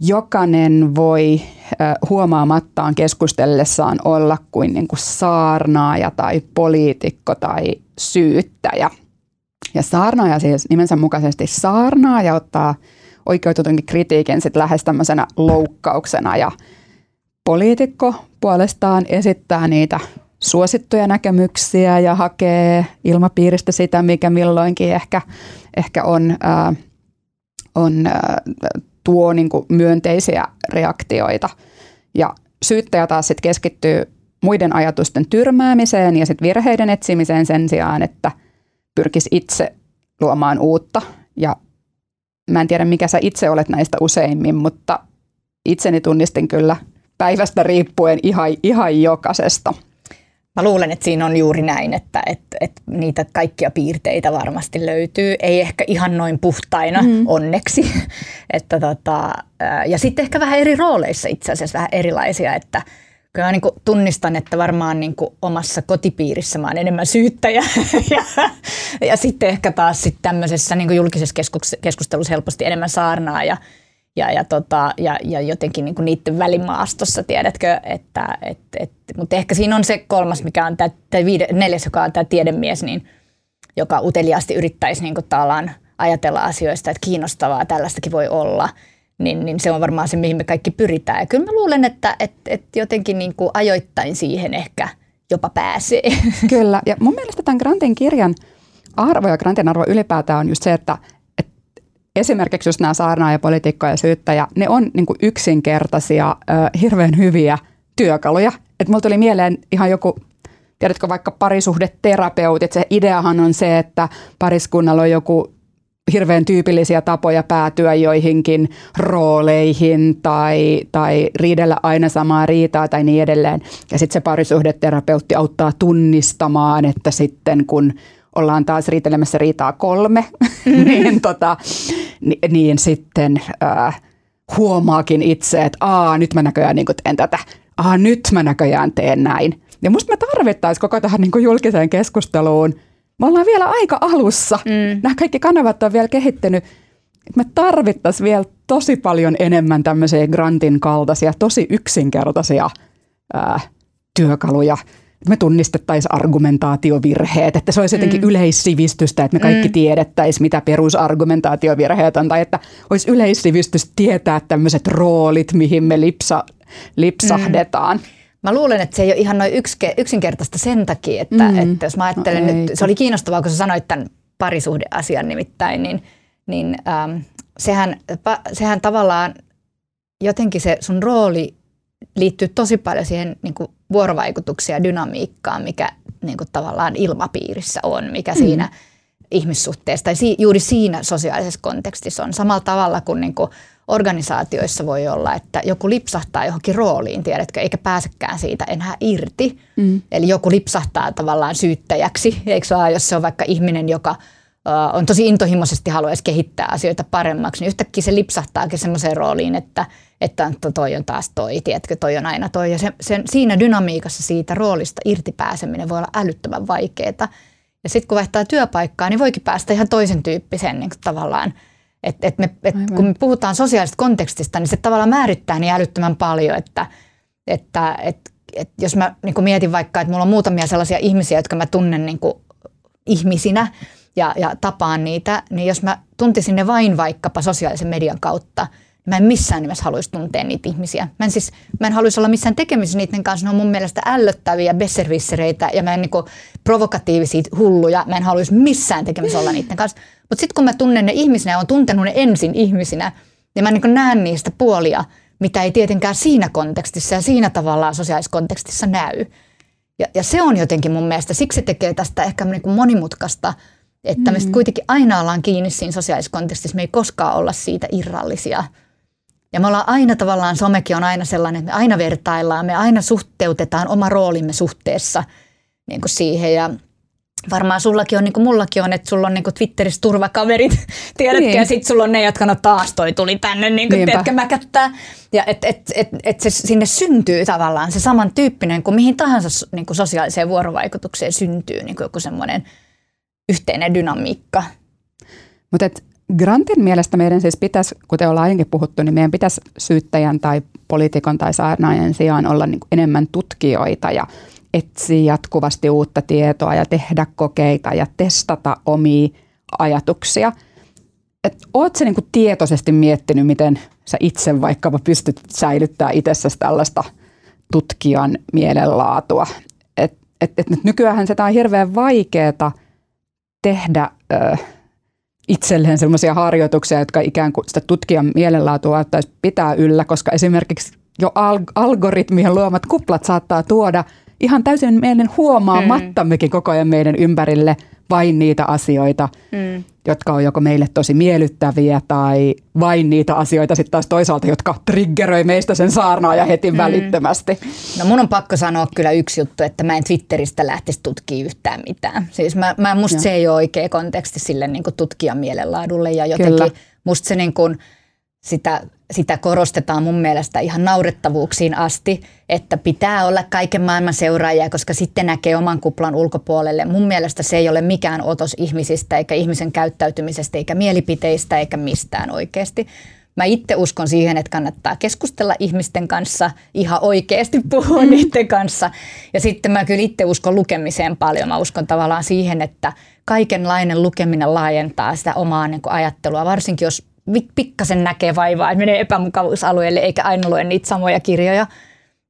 jokainen voi äh, huomaamattaan keskustellessaan olla kuin, niin kuin saarnaaja tai poliitikko tai syyttäjä. Ja saarnaaja siis nimensä mukaisesti saarnaa ja ottaa oikeutetunkin kritiikin sit lähes tämmöisenä loukkauksena ja poliitikko puolestaan esittää niitä suosittuja näkemyksiä ja hakee ilmapiiristä sitä, mikä milloinkin ehkä, ehkä on, ää, on ää, tuo niin kuin myönteisiä reaktioita. Ja syyttäjä taas sit keskittyy muiden ajatusten tyrmäämiseen ja sit virheiden etsimiseen sen sijaan, että pyrkisi itse luomaan uutta. Ja mä en tiedä, mikä sä itse olet näistä useimmin, mutta itseni tunnistin kyllä päivästä riippuen ihan, ihan jokaisesta. Mä luulen, että siinä on juuri näin, että, että, että niitä kaikkia piirteitä varmasti löytyy. Ei ehkä ihan noin puhtaina, mm. onneksi. *laughs* että tota, ja sitten ehkä vähän eri rooleissa itse asiassa, vähän erilaisia, että – kyllä mä niin kuin tunnistan, että varmaan niin kuin omassa kotipiirissä mä oon enemmän syyttäjä *laughs* ja, ja sitten ehkä taas sit tämmöisessä niin kuin julkisessa keskustelussa helposti enemmän saarnaa ja, ja, ja, tota, ja, ja jotenkin niin kuin niiden välimaastossa, tiedätkö, että et, et, mutta ehkä siinä on se kolmas, mikä on tämä, neljäs, joka on tämä tiedemies, niin, joka uteliaasti yrittäisi niin kuin ajatella asioista, että kiinnostavaa tällaistakin voi olla – niin, niin se on varmaan se, mihin me kaikki pyritään. Ja kyllä mä luulen, että et, et jotenkin niin kuin ajoittain siihen ehkä jopa pääsee. Kyllä, ja mun mielestä tämän Grantin kirjan arvo ja Grantin arvo ylipäätään on just se, että, että esimerkiksi just nämä saarnaaja, poliitikko ja syyttäjä, ne on niin kuin yksinkertaisia, hirveän hyviä työkaluja. Että mulla tuli mieleen ihan joku tiedätkö vaikka parisuhdeterapeutit, se ideahan on se, että pariskunnalla on joku hirveän tyypillisiä tapoja päätyä joihinkin rooleihin tai, tai riidellä aina samaa riitaa tai niin edelleen. Ja sitten se parisuhdeterapeutti auttaa tunnistamaan, että sitten kun ollaan taas riitelemässä riitaa kolme, *laughs* niin, tota, niin, niin sitten äh, huomaakin itse, että aa, nyt mä näköjään niin teen tätä, aa, nyt mä näköjään teen näin. Ja musta me tarvittaisiin koko tähän niin julkiseen keskusteluun – me ollaan vielä aika alussa. Mm. Nämä kaikki kanavat on vielä kehittynyt. Me tarvittaisiin vielä tosi paljon enemmän tämmöisiä Grantin kaltaisia, tosi yksinkertaisia ää, työkaluja. Me tunnistettaisiin argumentaatiovirheet, että se olisi jotenkin mm. yleissivistystä, että me kaikki mm. tiedettäisiin, mitä perusargumentaatiovirheet on, tai että olisi yleissivistys tietää tämmöiset roolit, mihin me lipsa, lipsahdetaan. Mm. Mä luulen, että se ei ole ihan noin ykske, yksinkertaista sen takia, että, mm. että jos mä ajattelen no, nyt, se oli kiinnostavaa, kun sä sanoit tämän parisuhdeasian nimittäin, niin, niin ähm, sehän, sehän tavallaan jotenkin se sun rooli liittyy tosi paljon siihen niin kuin vuorovaikutuksia ja dynamiikkaa, mikä niin kuin tavallaan ilmapiirissä on, mikä mm. siinä ihmissuhteessa tai si, juuri siinä sosiaalisessa kontekstissa on. Samalla tavalla kuin, niin kuin organisaatioissa voi olla, että joku lipsahtaa johonkin rooliin, tiedätkö, eikä pääsekään siitä enää irti. Mm. Eli joku lipsahtaa tavallaan syyttäjäksi, eikö vaan, jos se on vaikka ihminen, joka on tosi intohimoisesti haluaisi kehittää asioita paremmaksi, niin yhtäkkiä se lipsahtaakin semmoiseen rooliin, että, että toi on taas toi, tiedätkö, toi on aina toi. Ja se, sen, siinä dynamiikassa siitä roolista irti pääseminen voi olla älyttömän vaikeaa. Ja sitten kun vaihtaa työpaikkaa, niin voikin päästä ihan toisen tyyppiseen niin tavallaan – et, et me, et kun me puhutaan sosiaalisesta kontekstista, niin se tavallaan määrittää niin älyttömän paljon, että, että et, et jos mä niin mietin vaikka, että mulla on muutamia sellaisia ihmisiä, jotka mä tunnen niin ihmisinä ja, ja tapaan niitä, niin jos mä tuntisin ne vain vaikkapa sosiaalisen median kautta – Mä en missään nimessä haluaisi tuntea niitä ihmisiä. Mä en, siis, mä en haluaisi olla missään tekemisissä niiden kanssa. Ne on mun mielestä ällöttäviä besservissereitä ja mä en niin provokatiivisia hulluja. Mä en haluaisi missään tekemisissä olla niiden kanssa. Mutta sitten kun mä tunnen ne ihmisinä ja on tuntenut ne ensin ihmisinä, niin mä niin näen niistä puolia, mitä ei tietenkään siinä kontekstissa ja siinä tavallaan sosiaalisessa kontekstissa näy. Ja, ja se on jotenkin mun mielestä, siksi tekee tästä ehkä niin kuin monimutkaista, että mm. me kuitenkin aina ollaan kiinni siinä sosiaalisessa kontekstissa, me ei koskaan olla siitä irrallisia – ja me ollaan aina tavallaan, somekin on aina sellainen, että me aina vertaillaan, me aina suhteutetaan oma roolimme suhteessa niin kuin siihen. Ja varmaan sullakin on, niin kuin mullakin on, että sulla on niin kuin Twitterissä turvakaverit, *laughs* tiedätkö, niin. ja sitten sulla on ne, jotka no taas toi tuli tänne, niin kuin, tiedätkö, mäkättää. Ja että et, et, et se sinne syntyy tavallaan se samantyyppinen kuin mihin tahansa niin kuin sosiaaliseen vuorovaikutukseen syntyy niin kuin joku semmoinen yhteinen dynamiikka. Mutta Grantin mielestä meidän siis pitäisi, kuten ollaan aiemmin puhuttu, niin meidän pitäisi syyttäjän tai poliitikon tai saarnaajan sijaan olla niin enemmän tutkijoita ja etsiä jatkuvasti uutta tietoa ja tehdä kokeita ja testata omia ajatuksia. Et oot niin tietoisesti miettinyt, miten sä itse vaikkapa pystyt säilyttämään itsessäsi tällaista tutkijan mielenlaatua? Et, et, et nykyään se on hirveän vaikeaa tehdä... Ö, itselleen sellaisia harjoituksia, jotka ikään kuin sitä tutkijan mielenlaatua ottaisi pitää yllä, koska esimerkiksi jo algoritmien luomat kuplat saattaa tuoda ihan täysin meidän huomaamattammekin mm. koko ajan meidän ympärille vain niitä asioita, mm. jotka on joko meille tosi miellyttäviä tai vain niitä asioita sitten taas toisaalta, jotka triggeröi meistä sen saarnaa ja heti mm. välittömästi. No mun on pakko sanoa kyllä yksi juttu, että mä en Twitteristä lähtisi tutkia yhtään mitään. Siis mä, mä musta ja. se ei ole oikea konteksti sille niin tutkijan mielenlaadulle ja jotenkin kyllä. musta se niin kuin – sitä, sitä korostetaan mun mielestä ihan naurettavuuksiin asti, että pitää olla kaiken maailman seuraajia, koska sitten näkee oman kuplan ulkopuolelle. Mun mielestä se ei ole mikään otos ihmisistä eikä ihmisen käyttäytymisestä eikä mielipiteistä eikä mistään oikeasti. Mä itse uskon siihen, että kannattaa keskustella ihmisten kanssa, ihan oikeasti puhua mm. niiden kanssa. Ja sitten mä kyllä itse uskon lukemiseen paljon. Mä uskon tavallaan siihen, että kaikenlainen lukeminen laajentaa sitä omaa niin ajattelua, varsinkin jos pikkasen näkee vaivaa, että menee epämukavuusalueelle eikä aina lue niitä samoja kirjoja.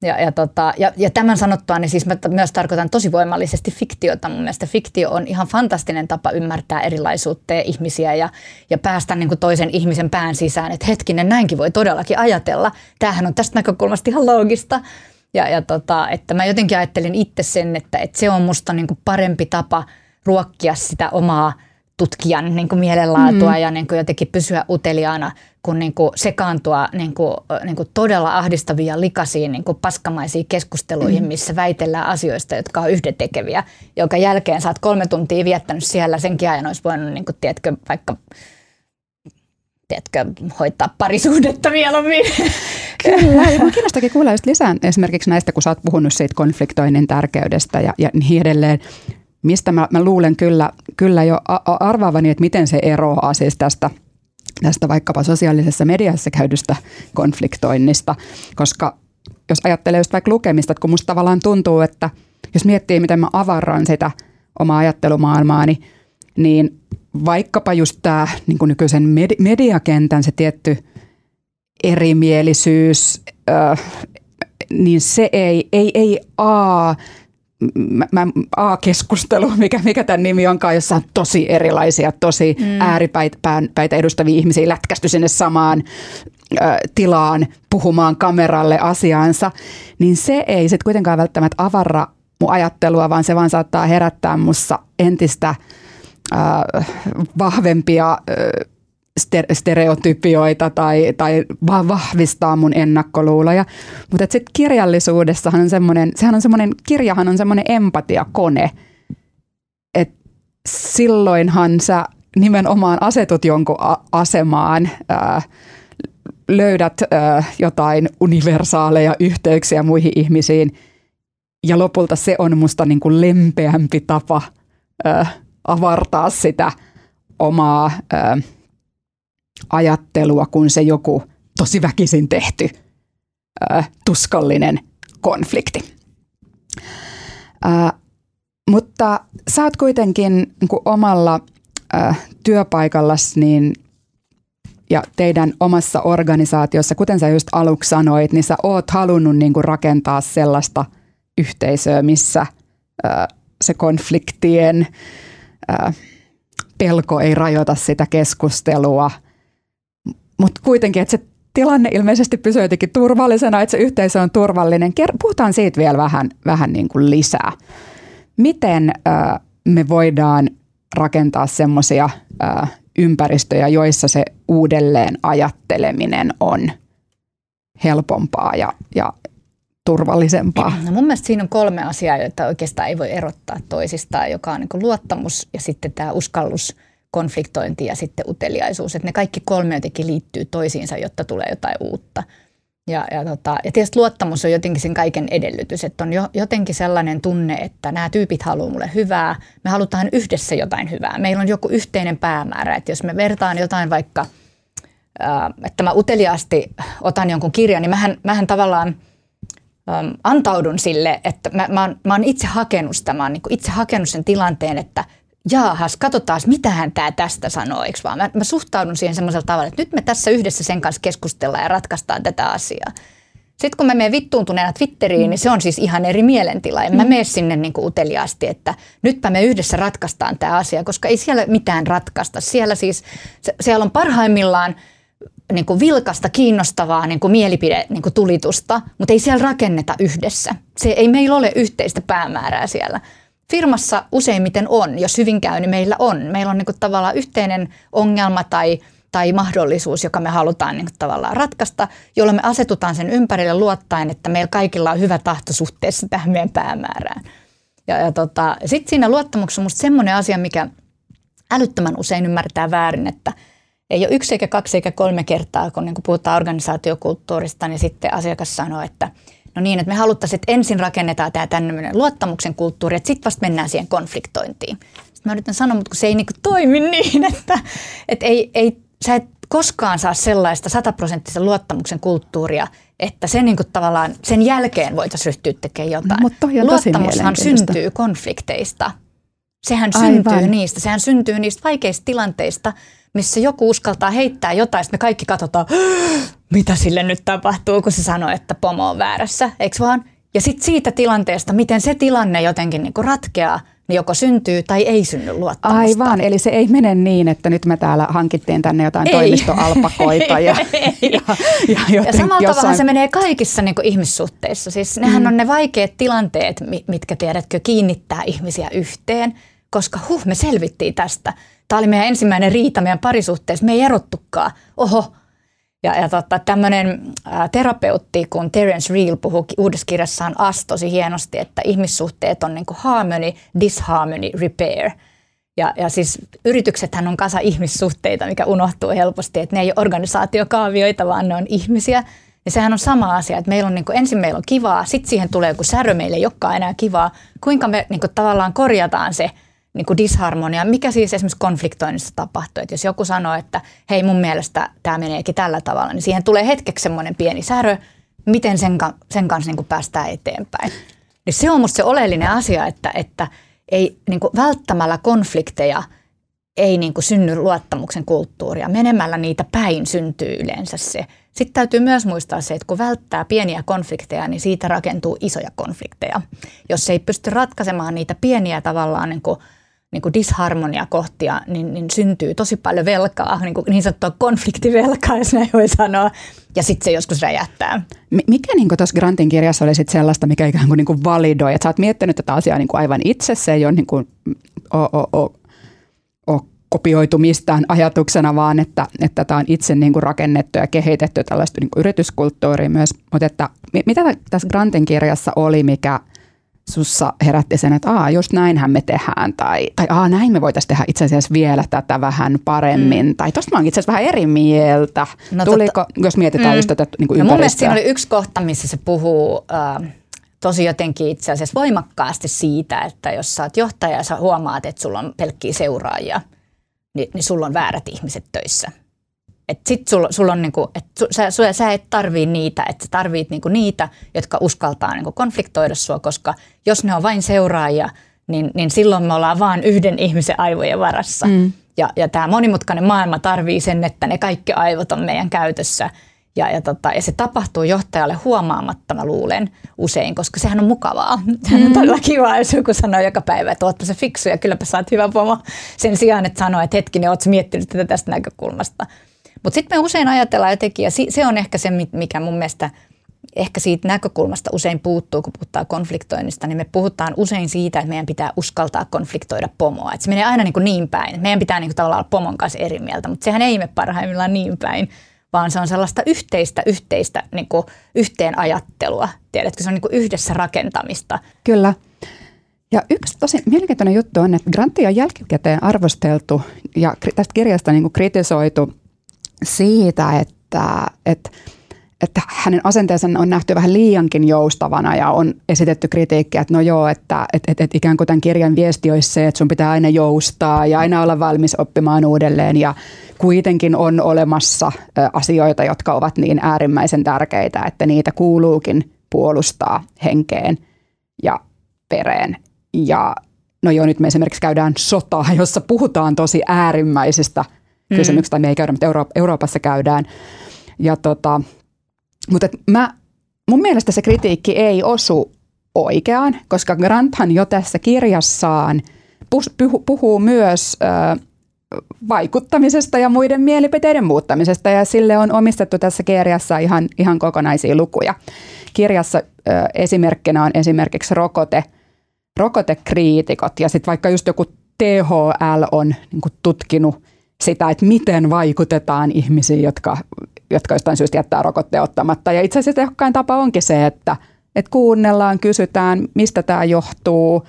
Ja, ja, tota, ja, ja tämän sanottua, niin siis mä myös tarkoitan tosi voimallisesti fiktiota. Mun mielestä fiktio on ihan fantastinen tapa ymmärtää erilaisuutta ja ihmisiä ja, ja päästä niin kuin toisen ihmisen pään sisään, että hetkinen, näinkin voi todellakin ajatella. Tämähän on tästä näkökulmasta ihan loogista. Ja, ja tota, että mä jotenkin ajattelin itse sen, että, että se on musta niin kuin parempi tapa ruokkia sitä omaa – tutkijan niin kuin mielenlaatua mm. ja niin kuin jotenkin pysyä uteliaana, kun niin kuin sekaantua niin kuin, niin kuin todella ahdistaviin ja likaisiin niin kuin paskamaisiin keskusteluihin, mm. missä väitellään asioista, jotka on yhdentekeviä, jonka jälkeen saat kolme tuntia viettänyt siellä, senkin ajan olisi voinut, niin kuin, tiedätkö, vaikka tiedätkö, hoitaa parisuhdetta mieluummin. Kyllä, ja kiinnostakin kuulla just lisää esimerkiksi näistä, kun sä oot puhunut siitä konfliktoinnin tärkeydestä ja, ja niin edelleen mistä mä, mä luulen kyllä, kyllä jo arvaavani, että miten se eroaa siis tästä, tästä vaikkapa sosiaalisessa mediassa käydystä konfliktoinnista, koska jos ajattelee just vaikka lukemista, että kun musta tavallaan tuntuu, että jos miettii, miten mä avarran sitä omaa ajattelumaailmaani, niin vaikkapa just tämä niin nykyisen med- mediakentän se tietty erimielisyys, äh, niin se ei, ei, ei A, mä, mä, A-keskustelu, mikä, mikä tämän nimi onkaan, jossa on tosi erilaisia, tosi mm. ääripäitä edustavia ihmisiä lätkästy sinne samaan tilaan puhumaan kameralle asiaansa, niin se ei sitten kuitenkaan välttämättä avarra mun ajattelua, vaan se vaan saattaa herättää mussa entistä äh, vahvempia äh, stereotypioita tai, tai vaan vahvistaa mun ennakkoluuloja. Mutta sitten kirjallisuudessahan on semmoinen, sehän on semmoinen, kirjahan on semmoinen empatiakone, että silloinhan sä nimenomaan asetut jonkun asemaan, ää, löydät ää, jotain universaaleja yhteyksiä muihin ihmisiin ja lopulta se on musta niin kuin lempeämpi tapa ää, avartaa sitä omaa ää, ajattelua kuin se joku tosi väkisin tehty ää, tuskallinen konflikti. Ää, mutta sä oot kuitenkin niin kuin omalla ää, työpaikallasi niin, ja teidän omassa organisaatiossa, kuten sä just aluksi sanoit, niin sä oot halunnut niin kuin rakentaa sellaista yhteisöä, missä ää, se konfliktien ää, pelko ei rajoita sitä keskustelua – mutta kuitenkin, että se tilanne ilmeisesti pysyy jotenkin turvallisena, että se yhteisö on turvallinen. Puhutaan siitä vielä vähän, vähän niin kuin lisää. Miten me voidaan rakentaa semmoisia ympäristöjä, joissa se uudelleen ajatteleminen on helpompaa ja, ja turvallisempaa? No mun mielestä siinä on kolme asiaa, joita oikeastaan ei voi erottaa toisistaan, joka on niin luottamus ja sitten tämä uskallus – konfliktointi ja sitten uteliaisuus. Että ne kaikki kolme jotenkin liittyy toisiinsa, jotta tulee jotain uutta. Ja, ja, tota, ja tietysti luottamus on jotenkin sen kaiken edellytys, että on jo, jotenkin sellainen tunne, että nämä tyypit haluaa mulle hyvää, me halutaan yhdessä jotain hyvää. Meillä on joku yhteinen päämäärä, että jos me vertaan jotain vaikka, ää, että mä uteliaasti otan jonkun kirjan, niin mähän, mähän tavallaan äm, antaudun sille, että mä, mä, oon, mä oon itse hakenut sitä, mä oon niin itse hakenut sen tilanteen, että – jaahas, katsotaan, mitähän tämä tästä sanoo, eikö vaan? Mä, mä suhtaudun siihen semmoisella tavalla, että nyt me tässä yhdessä sen kanssa keskustellaan ja ratkaistaan tätä asiaa. Sitten kun mä menen vittuuntuneena Twitteriin, niin se on siis ihan eri mielentila. En mä mm. mene sinne niin kuin uteliaasti, että nytpä me yhdessä ratkaistaan tämä asia, koska ei siellä mitään ratkaista. Siellä siis, siellä on parhaimmillaan niin kuin vilkasta, kiinnostavaa niin kuin mielipide niin kuin tulitusta, mutta ei siellä rakenneta yhdessä. Se, ei meillä ole yhteistä päämäärää siellä firmassa useimmiten on, jos hyvin käy, niin meillä on. Meillä on niin kuin tavallaan yhteinen ongelma tai, tai mahdollisuus, joka me halutaan niin kuin tavallaan ratkaista, jolloin me asetutaan sen ympärille luottaen, että meillä kaikilla on hyvä tahto suhteessa tähän meidän päämäärään. Ja, ja tota, sitten siinä luottamuksessa on minusta semmoinen asia, mikä älyttömän usein ymmärtää väärin, että ei ole yksi eikä kaksi eikä kolme kertaa, kun niin kuin puhutaan organisaatiokulttuurista, niin sitten asiakas sanoo, että – No niin, että me haluttaisiin, että ensin rakennetaan tämä tämmöinen luottamuksen kulttuuri, että sitten vasta mennään siihen konfliktointiin. Sitten mä yritän sanoa, mutta kun se ei niinku toimi *laughs* niin, että, että ei, ei, sä et koskaan saa sellaista sataprosenttisen luottamuksen kulttuuria, että sen niin tavallaan sen jälkeen voitaisiin ryhtyä tekemään jotain. No, Luottamushan syntyy konflikteista. Sehän Aivan. syntyy niistä, sehän syntyy niistä vaikeista tilanteista, missä joku uskaltaa heittää jotain, sitten me kaikki katsotaan, *gasps* mitä sille nyt tapahtuu, kun se sanoo, että pomo on väärässä, eikö vaan? Ja sitten siitä tilanteesta, miten se tilanne jotenkin niinku ratkeaa, niin joko syntyy tai ei synny luottamusta. Aivan, eli se ei mene niin, että nyt me täällä hankittiin tänne jotain ei. toimistoalpakoita. Ja, *laughs* ja, ja, ja, ja samalla jossain... tavalla se menee kaikissa niin ihmissuhteissa. Siis nehän mm. on ne vaikeat tilanteet, mitkä tiedätkö, kiinnittää ihmisiä yhteen, koska huh, me selvittiin tästä. Tämä oli meidän ensimmäinen riita meidän parisuhteessa, me ei erottukaan. Oho, ja, ja tota, tämmöinen terapeutti, kun Terence Real puhuu uudessa kirjassaan As tosi hienosti, että ihmissuhteet on niin kuin harmony, disharmony, repair. Ja, ja siis yrityksethän on kasa ihmissuhteita, mikä unohtuu helposti, että ne ei ole organisaatiokaavioita, vaan ne on ihmisiä. Ja sehän on sama asia, että meillä on niin kuin, ensin meillä on kivaa, sitten siihen tulee joku särö meille, joka on enää kivaa. Kuinka me niin kuin, tavallaan korjataan se – niin kuin disharmonia, mikä siis esimerkiksi konfliktoinnissa tapahtuu. Että jos joku sanoo, että hei mun mielestä tämä meneekin tällä tavalla, niin siihen tulee hetkeksi semmoinen pieni särö, miten sen, sen kanssa niin kuin päästään eteenpäin. Niin se on musta se oleellinen asia, että, että ei niin kuin välttämällä konflikteja ei niin kuin synny luottamuksen kulttuuria. Menemällä niitä päin syntyy yleensä se. Sitten täytyy myös muistaa se, että kun välttää pieniä konflikteja, niin siitä rakentuu isoja konflikteja. Jos ei pysty ratkaisemaan niitä pieniä tavallaan niin kuin niin kuin disharmoniakohtia, niin, niin syntyy tosi paljon velkaa, niin, kuin niin sanottua konfliktivelkaa, jos näin voi sanoa, ja sitten se joskus räjähtää. Mikä niin tuossa Grantin kirjassa oli sit sellaista, mikä ikään kuin, niin kuin validoi, että sä oot miettinyt tätä asiaa niin kuin aivan itse, se ei ole niin kuin, o, o, o, o, kopioitu mistään ajatuksena, vaan että, että on itse niin kuin rakennettu ja kehitetty tällaista niin kuin yrityskulttuuria myös. Mutta että, mitä tässä Grantin kirjassa oli, mikä sussa herätti sen, että aa, just näinhän me tehdään, tai, tai aa, näin me voitaisiin tehdä itse asiassa vielä tätä vähän paremmin, mm. tai tosta mä oon itse asiassa vähän eri mieltä. No, Tuliko, totta, jos mietitään mm. just tätä niin kuin no, mun mielestä siinä oli yksi kohta, missä se puhuu äh, tosi jotenkin itse asiassa voimakkaasti siitä, että jos sä oot johtaja ja sä huomaat, että sulla on pelkkiä seuraajia, niin, niin sulla on väärät ihmiset töissä. Että sit sulla, sul on niinku, et su, sä, sä, sä et tarvii niitä, että sä tarvit niinku niitä, jotka uskaltaa niinku konfliktoida sua, koska jos ne on vain seuraajia, niin, niin silloin me ollaan vain yhden ihmisen aivojen varassa. Mm. Ja, ja tämä monimutkainen maailma tarvii sen, että ne kaikki aivot on meidän käytössä. Ja, ja, tota, ja se tapahtuu johtajalle huomaamatta, mä luulen usein, koska sehän on mukavaa. Sehän on mm. todella kiva, jos joku sanoo joka päivä, että ootpa se fiksu ja kylläpä sä oot hyvä pomo. Sen sijaan, että sanoo, että hetkinen, ootko miettinyt tätä tästä näkökulmasta. Mutta sitten me usein ajatellaan jotenkin, ja se on ehkä se, mikä mun mielestä ehkä siitä näkökulmasta usein puuttuu, kun puhutaan konfliktoinnista, niin me puhutaan usein siitä, että meidän pitää uskaltaa konfliktoida pomoa. Et se menee aina niin, kuin niin päin. Meidän pitää niin kuin tavallaan olla pomon kanssa eri mieltä, mutta sehän ei mene parhaimmillaan niin päin, vaan se on sellaista yhteistä, yhteistä niin kuin yhteen ajattelua. Tiedätkö, se on niin kuin yhdessä rakentamista. Kyllä. Ja yksi tosi mielenkiintoinen juttu on, että Grantti on jälkikäteen arvosteltu ja tästä kirjasta niin kuin kritisoitu siitä, että, että, että hänen asenteensa on nähty vähän liiankin joustavana ja on esitetty kritiikkiä, että no joo, että, että, että, että ikään kuin tämän kirjan viesti olisi se, että sun pitää aina joustaa ja aina olla valmis oppimaan uudelleen ja kuitenkin on olemassa asioita, jotka ovat niin äärimmäisen tärkeitä, että niitä kuuluukin puolustaa henkeen ja pereen. Ja no joo, nyt me esimerkiksi käydään sotaa, jossa puhutaan tosi äärimmäisistä – mm. kysymyksistä, me ei käydä, mutta Euro- Euroopassa käydään. Ja tota, mutta mä, mun mielestä se kritiikki ei osu oikeaan, koska Granthan jo tässä kirjassaan puhuu myös ö, vaikuttamisesta ja muiden mielipiteiden muuttamisesta ja sille on omistettu tässä kirjassa ihan, ihan kokonaisia lukuja. Kirjassa ö, esimerkkinä on esimerkiksi rokote, rokotekriitikot ja sitten vaikka just joku THL on niin tutkinut sitä, että miten vaikutetaan ihmisiin, jotka, jotka jostain syystä jättää rokotteen ottamatta. Ja itse asiassa tehokkain tapa onkin se, että, että kuunnellaan, kysytään, mistä tämä johtuu,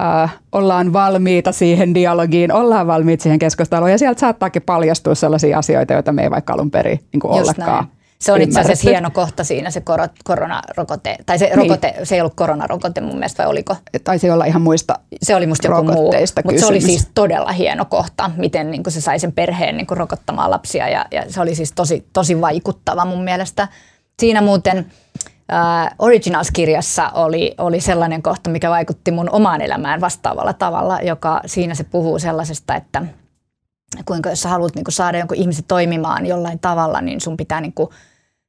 äh, ollaan valmiita siihen dialogiin, ollaan valmiita siihen keskusteluun ja sieltä saattaakin paljastua sellaisia asioita, joita me ei vaikka alun perin niin ollakaan. Näin. Se on itse asiassa hieno kohta siinä se koronarokote, tai se rokote, niin. se ei ollut koronarokote mun mielestä, vai oliko? Taisi olla ihan muista Se oli musta joku muu, mutta se oli siis todella hieno kohta, miten niin se sai sen perheen niin rokottamaan lapsia, ja, ja se oli siis tosi, tosi vaikuttava mun mielestä. Siinä muuten uh, Originals-kirjassa oli, oli sellainen kohta, mikä vaikutti mun omaan elämään vastaavalla tavalla, joka siinä se puhuu sellaisesta, että – kuinka jos sä haluat niin kuin saada jonkun ihmisen toimimaan jollain tavalla, niin sun pitää niin kuin,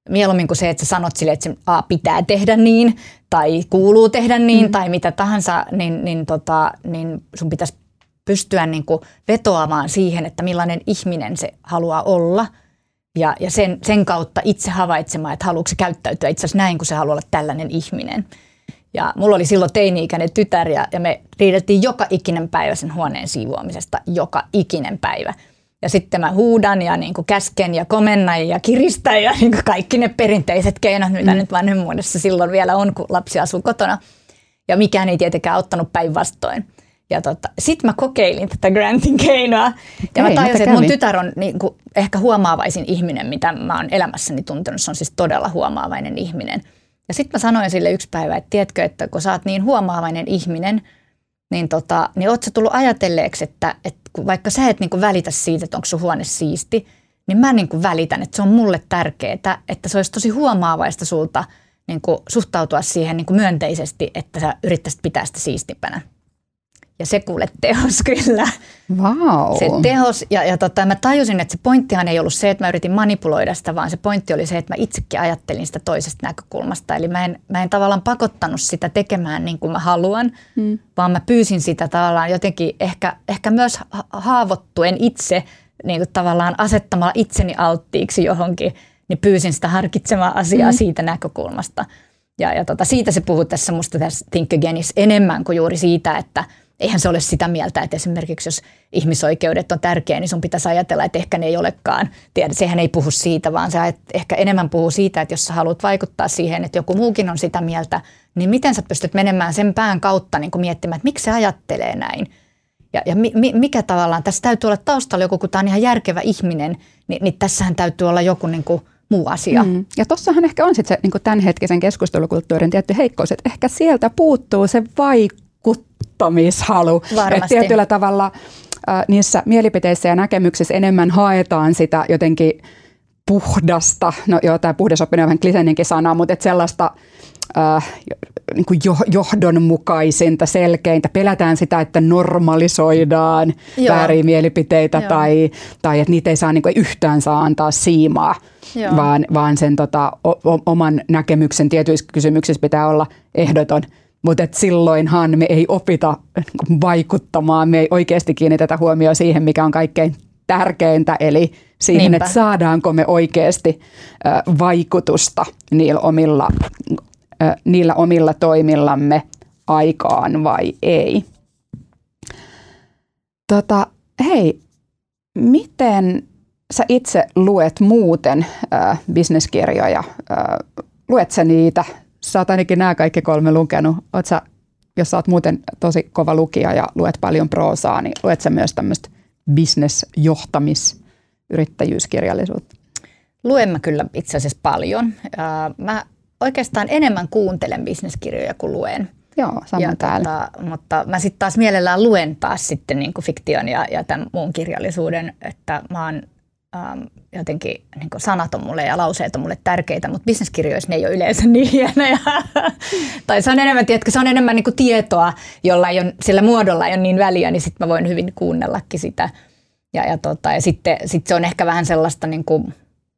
mieluummin kuin se, että sä sanot sille, että se A, pitää tehdä niin, tai kuuluu tehdä niin, mm. tai mitä tahansa, niin, niin, tota, niin sun pitäisi pystyä niin kuin vetoamaan siihen, että millainen ihminen se haluaa olla. Ja, ja sen, sen kautta itse havaitsemaan, että haluatko se käyttäytyä itse asiassa näin, kun se haluaa olla tällainen ihminen. Ja mulla oli silloin teini-ikäinen tytär ja, ja me riidettiin joka ikinen päivä sen huoneen siivoamisesta, joka ikinen päivä. Ja sitten mä huudan ja niin kuin käsken ja komennan ja kiristän ja niin kuin kaikki ne perinteiset keinot, mitä mm. nyt vanhemmuudessa silloin vielä on, kun lapsi asuu kotona. Ja mikään ei tietenkään auttanut päinvastoin. Ja tota, sitten mä kokeilin tätä Grantin keinoa. Ja mä tajusin, että mun tytär on niin kuin ehkä huomaavaisin ihminen, mitä mä oon elämässäni tuntenut. Se on siis todella huomaavainen ihminen – ja sitten mä sanoin sille yksi päivä, että tiedätkö, että kun sä oot niin huomaavainen ihminen, niin, tota, niin oot sä tullut ajatelleeksi, että, että vaikka sä et niin kuin välitä siitä, että onko sun huone siisti, niin mä niin kuin välitän, että se on mulle tärkeää, että se olisi tosi huomaavaista sulta niin kuin suhtautua siihen niin kuin myönteisesti, että sä yrittäisit pitää sitä siistimpänä. Ja se kuule tehos *laughs* kyllä. Wow. Se tehos, ja, ja tota, mä tajusin, että se pointtihan ei ollut se, että mä yritin manipuloida sitä, vaan se pointti oli se, että mä itsekin ajattelin sitä toisesta näkökulmasta. Eli mä en, mä en tavallaan pakottanut sitä tekemään niin kuin mä haluan, hmm. vaan mä pyysin sitä tavallaan jotenkin ehkä, ehkä myös haavoittuen itse niin kuin tavallaan asettamalla itseni alttiiksi johonkin, niin pyysin sitä harkitsemaan asiaa hmm. siitä näkökulmasta. Ja, ja tota, siitä se puhuu tässä musta tässä Think Againissa enemmän kuin juuri siitä, että – eihän se ole sitä mieltä, että esimerkiksi jos ihmisoikeudet on tärkeä, niin sun pitäisi ajatella, että ehkä ne ei olekaan. Sehän ei puhu siitä, vaan se ehkä enemmän puhuu siitä, että jos sä haluat vaikuttaa siihen, että joku muukin on sitä mieltä, niin miten sä pystyt menemään sen pään kautta niin miettimään, että miksi se ajattelee näin. Ja, ja mi, mikä tavallaan, tässä täytyy olla taustalla joku, kun tämä on ihan järkevä ihminen, niin, niin tässähän täytyy olla joku niin kuin muu asia. Mm. Ja tossahan ehkä on sitten se niin tämänhetkisen keskustelukulttuurin tietty heikkous, että ehkä sieltä puuttuu se vaikuttamishalu. Varmasti. Että tietyllä tavalla äh, niissä mielipiteissä ja näkemyksissä enemmän haetaan sitä jotenkin puhdasta, no joo, tämä puhdas on vähän kliseininkin sana, mutta et sellaista äh, niin kuin johdonmukaisinta, selkeintä. Pelätään sitä, että normalisoidaan Joo. vääriä mielipiteitä Joo. tai, tai että niitä ei saa niin kuin, yhtään saa antaa siimaa, vaan, vaan sen tota, o, oman näkemyksen tietyissä kysymyksissä pitää olla ehdoton. Mutta silloinhan me ei opita niin vaikuttamaan, me ei oikeasti kiinnitetä huomioon siihen, mikä on kaikkein tärkeintä, eli siihen, Niinpä. että saadaanko me oikeasti vaikutusta niillä omilla niillä omilla toimillamme aikaan vai ei. Tota, hei, miten sä itse luet muuten äh, bisneskirjoja? Äh, luet sä niitä? Sä oot ainakin nämä kaikki kolme lukenut. Oot sä, jos sä oot muuten tosi kova lukija ja luet paljon proosaa, niin luet sä myös tämmöistä bisnesjohtamis, yrittäjyyskirjallisuutta? Luen mä kyllä itse asiassa paljon. Mä oikeastaan enemmän kuuntelen bisneskirjoja kuin luen. Joo, sama ja täällä. Tota, mutta mä sitten taas mielellään luen taas sitten niin fiktion ja, ja tämän muun kirjallisuuden, että mä oon ähm, jotenkin niin sanat on mulle ja lauseet on mulle tärkeitä, mutta bisneskirjoissa ne ei ole yleensä *laughs* niin hienoja. tai se on enemmän, tiedätkö, se on enemmän niin tietoa, jolla ei ole, sillä muodolla ei ole niin väliä, niin sitten mä voin hyvin kuunnellakin sitä. Ja, ja, tota, ja sitten sit se on ehkä vähän sellaista niin kuin,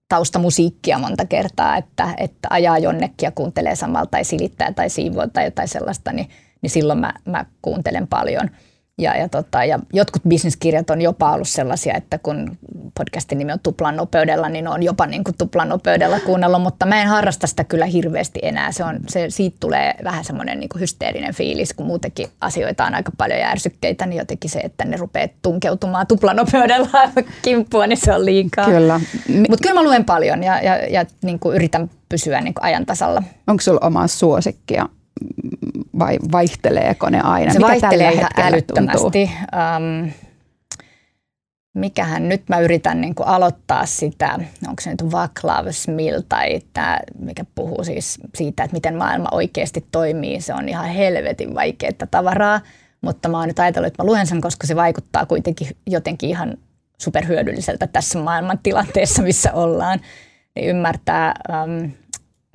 taustamusiikkia monta kertaa, että, että ajaa jonnekin ja kuuntelee samalta tai silittää tai siivoo tai jotain sellaista, niin, niin silloin mä, mä kuuntelen paljon – ja, ja, tota, ja jotkut bisneskirjat on jopa ollut sellaisia, että kun podcastin nimi on Tuplan nopeudella, niin on jopa niin kuin tuplan nopeudella kuunnella, mutta mä en harrasta sitä kyllä hirveästi enää. Se on, se, siitä tulee vähän semmoinen niin kuin hysteerinen fiilis, kun muutenkin asioita on aika paljon järsykkeitä, niin jotenkin se, että ne rupeaa tunkeutumaan tuplanopeudella *laughs* kimppua, niin se on liikaa. Kyllä. Mutta kyllä mä luen paljon ja, ja, ja niin kuin yritän pysyä niin kuin ajan tasalla. Onko sulla omaa suosikkia vai vaihteleeko ne aina? Se Mikä vaihtelee ihan älyttömästi. Um, mikähän nyt mä yritän niin kuin aloittaa sitä, onko se nyt Vaclav Smil tai tämä, mikä puhuu siis siitä, että miten maailma oikeasti toimii. Se on ihan helvetin vaikeaa tavaraa, mutta mä oon nyt ajatellut, että mä luen sen, koska se vaikuttaa kuitenkin jotenkin ihan superhyödylliseltä tässä maailman tilanteessa, missä ollaan. Niin ymmärtää um,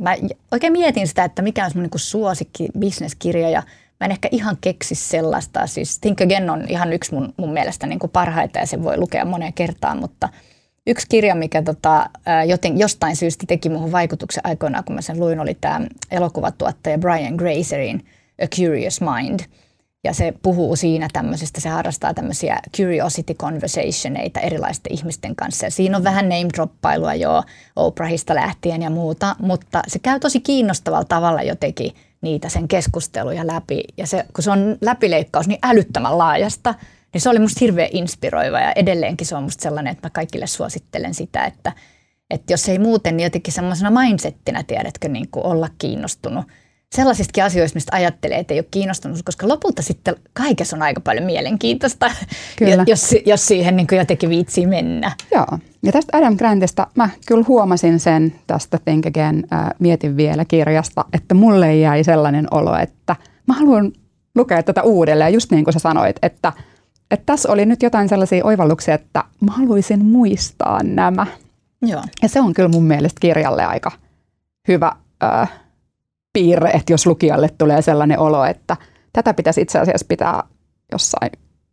mä oikein mietin sitä, että mikä on mun niin suosikki bisneskirja ja mä en ehkä ihan keksi sellaista. Siis Think Again on ihan yksi mun, mun mielestä niin kuin parhaita ja sen voi lukea moneen kertaan, mutta yksi kirja, mikä tota, joten, jostain syystä teki muuhun vaikutuksen aikoinaan, kun mä sen luin, oli tämä elokuvatuottaja Brian Grazerin A Curious Mind – ja se puhuu siinä tämmöisestä, se harrastaa tämmöisiä curiosity conversationeita erilaisten ihmisten kanssa. Ja siinä on vähän name droppailua jo Oprahista lähtien ja muuta, mutta se käy tosi kiinnostavalla tavalla jotenkin niitä sen keskusteluja läpi. Ja se, kun se on läpileikkaus niin älyttömän laajasta, niin se oli musta hirveän inspiroiva ja edelleenkin se on musta sellainen, että mä kaikille suosittelen sitä, että, että jos ei muuten, niin jotenkin semmoisena mindsettinä, tiedätkö, niin kuin olla kiinnostunut – sellaisistakin asioista, mistä ajattelee, että ei ole kiinnostunut, koska lopulta sitten kaikessa on aika paljon mielenkiintoista, kyllä. Jos, jos siihen niin jotenkin viitsii mennä. Joo, ja tästä Adam Grantista mä kyllä huomasin sen tästä Think Again, äh, mietin vielä kirjasta, että mulle jäi sellainen olo, että mä haluan lukea tätä uudelleen, just niin kuin sä sanoit, että, että tässä oli nyt jotain sellaisia oivalluksia, että mä haluaisin muistaa nämä. Joo. Ja se on kyllä mun mielestä kirjalle aika hyvä äh, piirre, että jos lukijalle tulee sellainen olo, että tätä pitäisi itse asiassa pitää jossain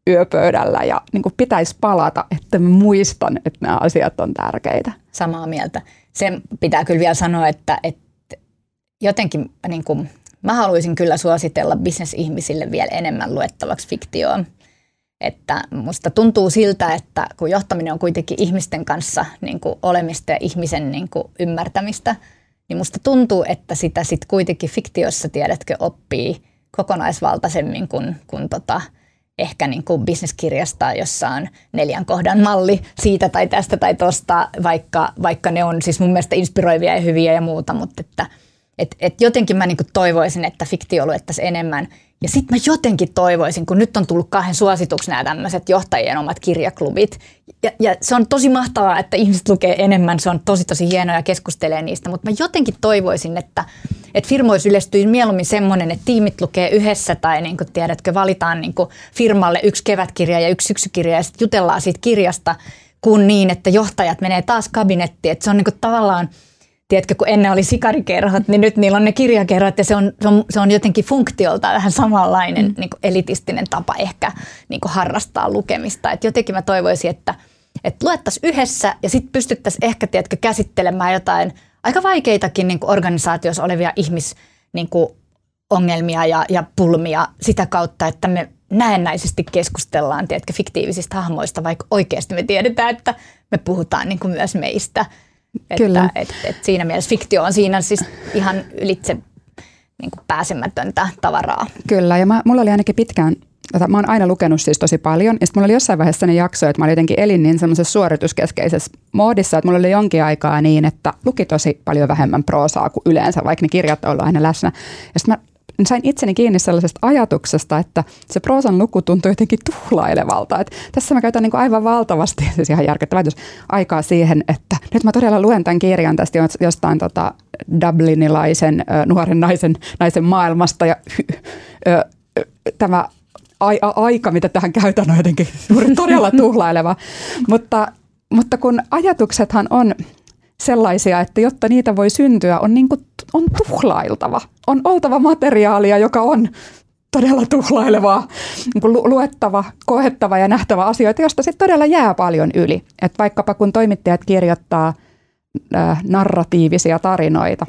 yöpöydällä ja niin kuin pitäisi palata, että muistan, että nämä asiat on tärkeitä. Samaa mieltä. Sen pitää kyllä vielä sanoa, että, että jotenkin niin kuin, mä haluaisin kyllä suositella bisnesihmisille vielä enemmän luettavaksi fiktioon. Että musta tuntuu siltä, että kun johtaminen on kuitenkin ihmisten kanssa niin kuin olemista ja ihmisen niin kuin ymmärtämistä, niin musta tuntuu, että sitä sitten kuitenkin fiktiossa, tiedätkö, oppii kokonaisvaltaisemmin kuin, kuin tota, ehkä niin kuin bisneskirjasta, jossa on neljän kohdan malli siitä tai tästä tai tosta, vaikka, vaikka ne on siis mun mielestä inspiroivia ja hyviä ja muuta, mutta että et, et jotenkin mä niin kuin toivoisin, että fiktio luettaisiin enemmän ja sitten mä jotenkin toivoisin, kun nyt on tullut kahden suosituksi nämä tämmöiset johtajien omat kirjaklubit. Ja, ja se on tosi mahtavaa, että ihmiset lukee enemmän, se on tosi tosi hienoa ja keskustelee niistä. Mutta mä jotenkin toivoisin, että, että firmoissa yleistyisi mieluummin semmoinen, että tiimit lukee yhdessä tai niin kuin tiedätkö, valitaan niin kuin firmalle yksi kevätkirja ja yksi syksykirja ja sitten jutellaan siitä kirjasta, kuin niin, että johtajat menee taas kabinettiin. Että se on niin kuin tavallaan – tiedätkö, kun ennen oli sikarikerhot, niin nyt niillä on ne kirjakerhot ja se on, se on, se on jotenkin funktiolta vähän samanlainen mm. niin elitistinen tapa ehkä niin harrastaa lukemista. Et jotenkin mä toivoisin, että, että luettaisiin yhdessä ja sitten pystyttäisiin ehkä tiedätkö, käsittelemään jotain aika vaikeitakin niin kuin organisaatiossa olevia ihmis niin kuin ongelmia ja, ja pulmia sitä kautta, että me näennäisesti keskustellaan tiedätkö, fiktiivisistä hahmoista, vaikka oikeasti me tiedetään, että me puhutaan niin kuin myös meistä – Kyllä. Että, et, et siinä mielessä fiktio on siinä siis ihan ylitse niin kuin pääsemätöntä tavaraa. Kyllä, ja mä, mulla oli ainakin pitkään Tota, mä oon aina lukenut siis tosi paljon. Ja sitten mulla oli jossain vaiheessa ne jakso, että mä olin jotenkin elin niin semmoisessa suorituskeskeisessä moodissa, että mulla oli jonkin aikaa niin, että luki tosi paljon vähemmän proosaa kuin yleensä, vaikka ne kirjat on ollut aina läsnä. Ja sitten mä sain itseni kiinni sellaisesta ajatuksesta, että se proosan luku tuntuu jotenkin tuhlailevalta. Et tässä mä käytän niin kuin aivan valtavasti, siis ihan järkyttävä aikaa siihen, että nyt mä todella luen tämän kirjan tästä jostain tota Dublinilaisen nuoren naisen, naisen maailmasta ja ö, tämä aika, mitä tähän käytän, on jotenkin todella *laughs* tuhlaileva. mutta, mutta kun ajatuksethan on sellaisia, että jotta niitä voi syntyä, on, niin kuin, on tuhlailtava. On oltava materiaalia, joka on todella tuhlailevaa, niin kuin luettava, koettava ja nähtävä asioita, josta sitten todella jää paljon yli. Et vaikkapa kun toimittajat kirjoittaa äh, narratiivisia tarinoita,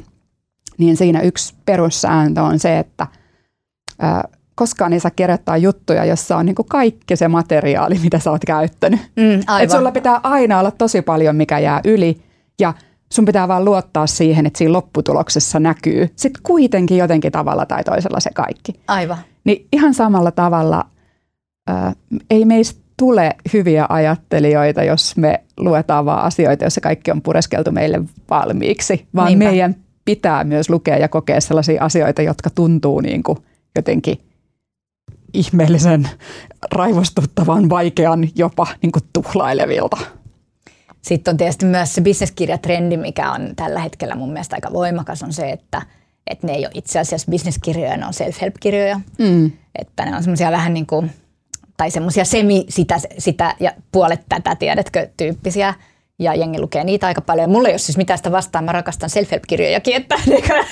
niin siinä yksi perussääntö on se, että äh, koskaan ei saa kirjoittaa juttuja, jossa on niin kuin kaikki se materiaali, mitä sä oot käyttänyt. Mm, Et sulla pitää aina olla tosi paljon, mikä jää yli – ja sun pitää vaan luottaa siihen, että siinä lopputuloksessa näkyy sitten kuitenkin jotenkin tavalla tai toisella se kaikki. Aivan. Niin ihan samalla tavalla ää, ei meistä tule hyviä ajattelijoita, jos me luetaan vaan asioita, joissa kaikki on pureskeltu meille valmiiksi, vaan Niinpä. meidän pitää myös lukea ja kokea sellaisia asioita, jotka tuntuu niin kuin jotenkin ihmeellisen, raivostuttavan, vaikean, jopa niin kuin tuhlailevilta. Sitten on tietysti myös se bisneskirjatrendi, mikä on tällä hetkellä mun mielestä aika voimakas, on se, että, että ne ei ole itse asiassa bisneskirjoja, ne on self-help-kirjoja. Mm. Että ne on semmoisia vähän niin kuin, tai semmoisia semi sitä, sitä ja puolet tätä, tiedätkö, tyyppisiä. Ja jengi lukee niitä aika paljon. Mulla ei ole siis mitään sitä vastaan, mä rakastan self-help-kirjojakin, että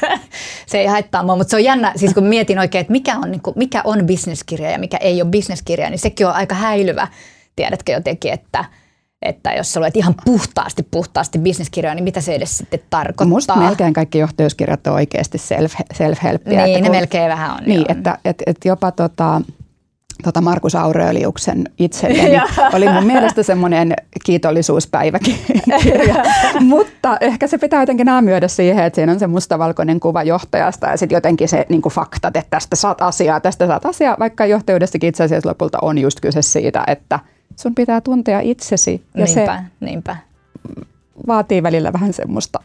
*laughs* se ei haittaa mua. Mutta se on jännä, siis kun mietin oikein, että mikä on, niin kuin, mikä on bisneskirja ja mikä ei ole bisneskirja, niin sekin on aika häilyvä, tiedätkö jotenkin, että – että jos sä luet ihan puhtaasti, puhtaasti bisneskirjoja, niin mitä se edes sitten tarkoittaa? Musta melkein kaikki johtajuuskirjat on oikeasti self, self-helppiä. Niin, ne kun, melkein vähän on. Niin, joo. että et, et jopa tota, tota Markus Aureliuksen itselleni *laughs* oli mun mielestä semmoinen kiitollisuuspäiväkirja. *laughs* Mutta ehkä se pitää jotenkin naamioida siihen, että siinä on se mustavalkoinen kuva johtajasta ja sitten jotenkin se niin kuin faktat, että tästä saat asiaa, tästä saat asiaa, vaikka johtajuudessakin itse asiassa lopulta on just kyse siitä, että – sun pitää tuntea itsesi. Ja niinpä, se niinpä. vaatii välillä vähän semmoista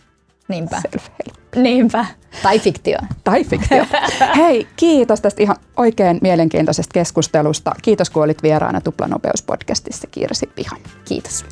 Niinpä. Niinpä. Tai fiktio. Tai fiktio. *laughs* Hei, kiitos tästä ihan oikein mielenkiintoisesta keskustelusta. Kiitos kun olit vieraana Tuplanopeuspodcastissa Kirsi Piha. Kiitos.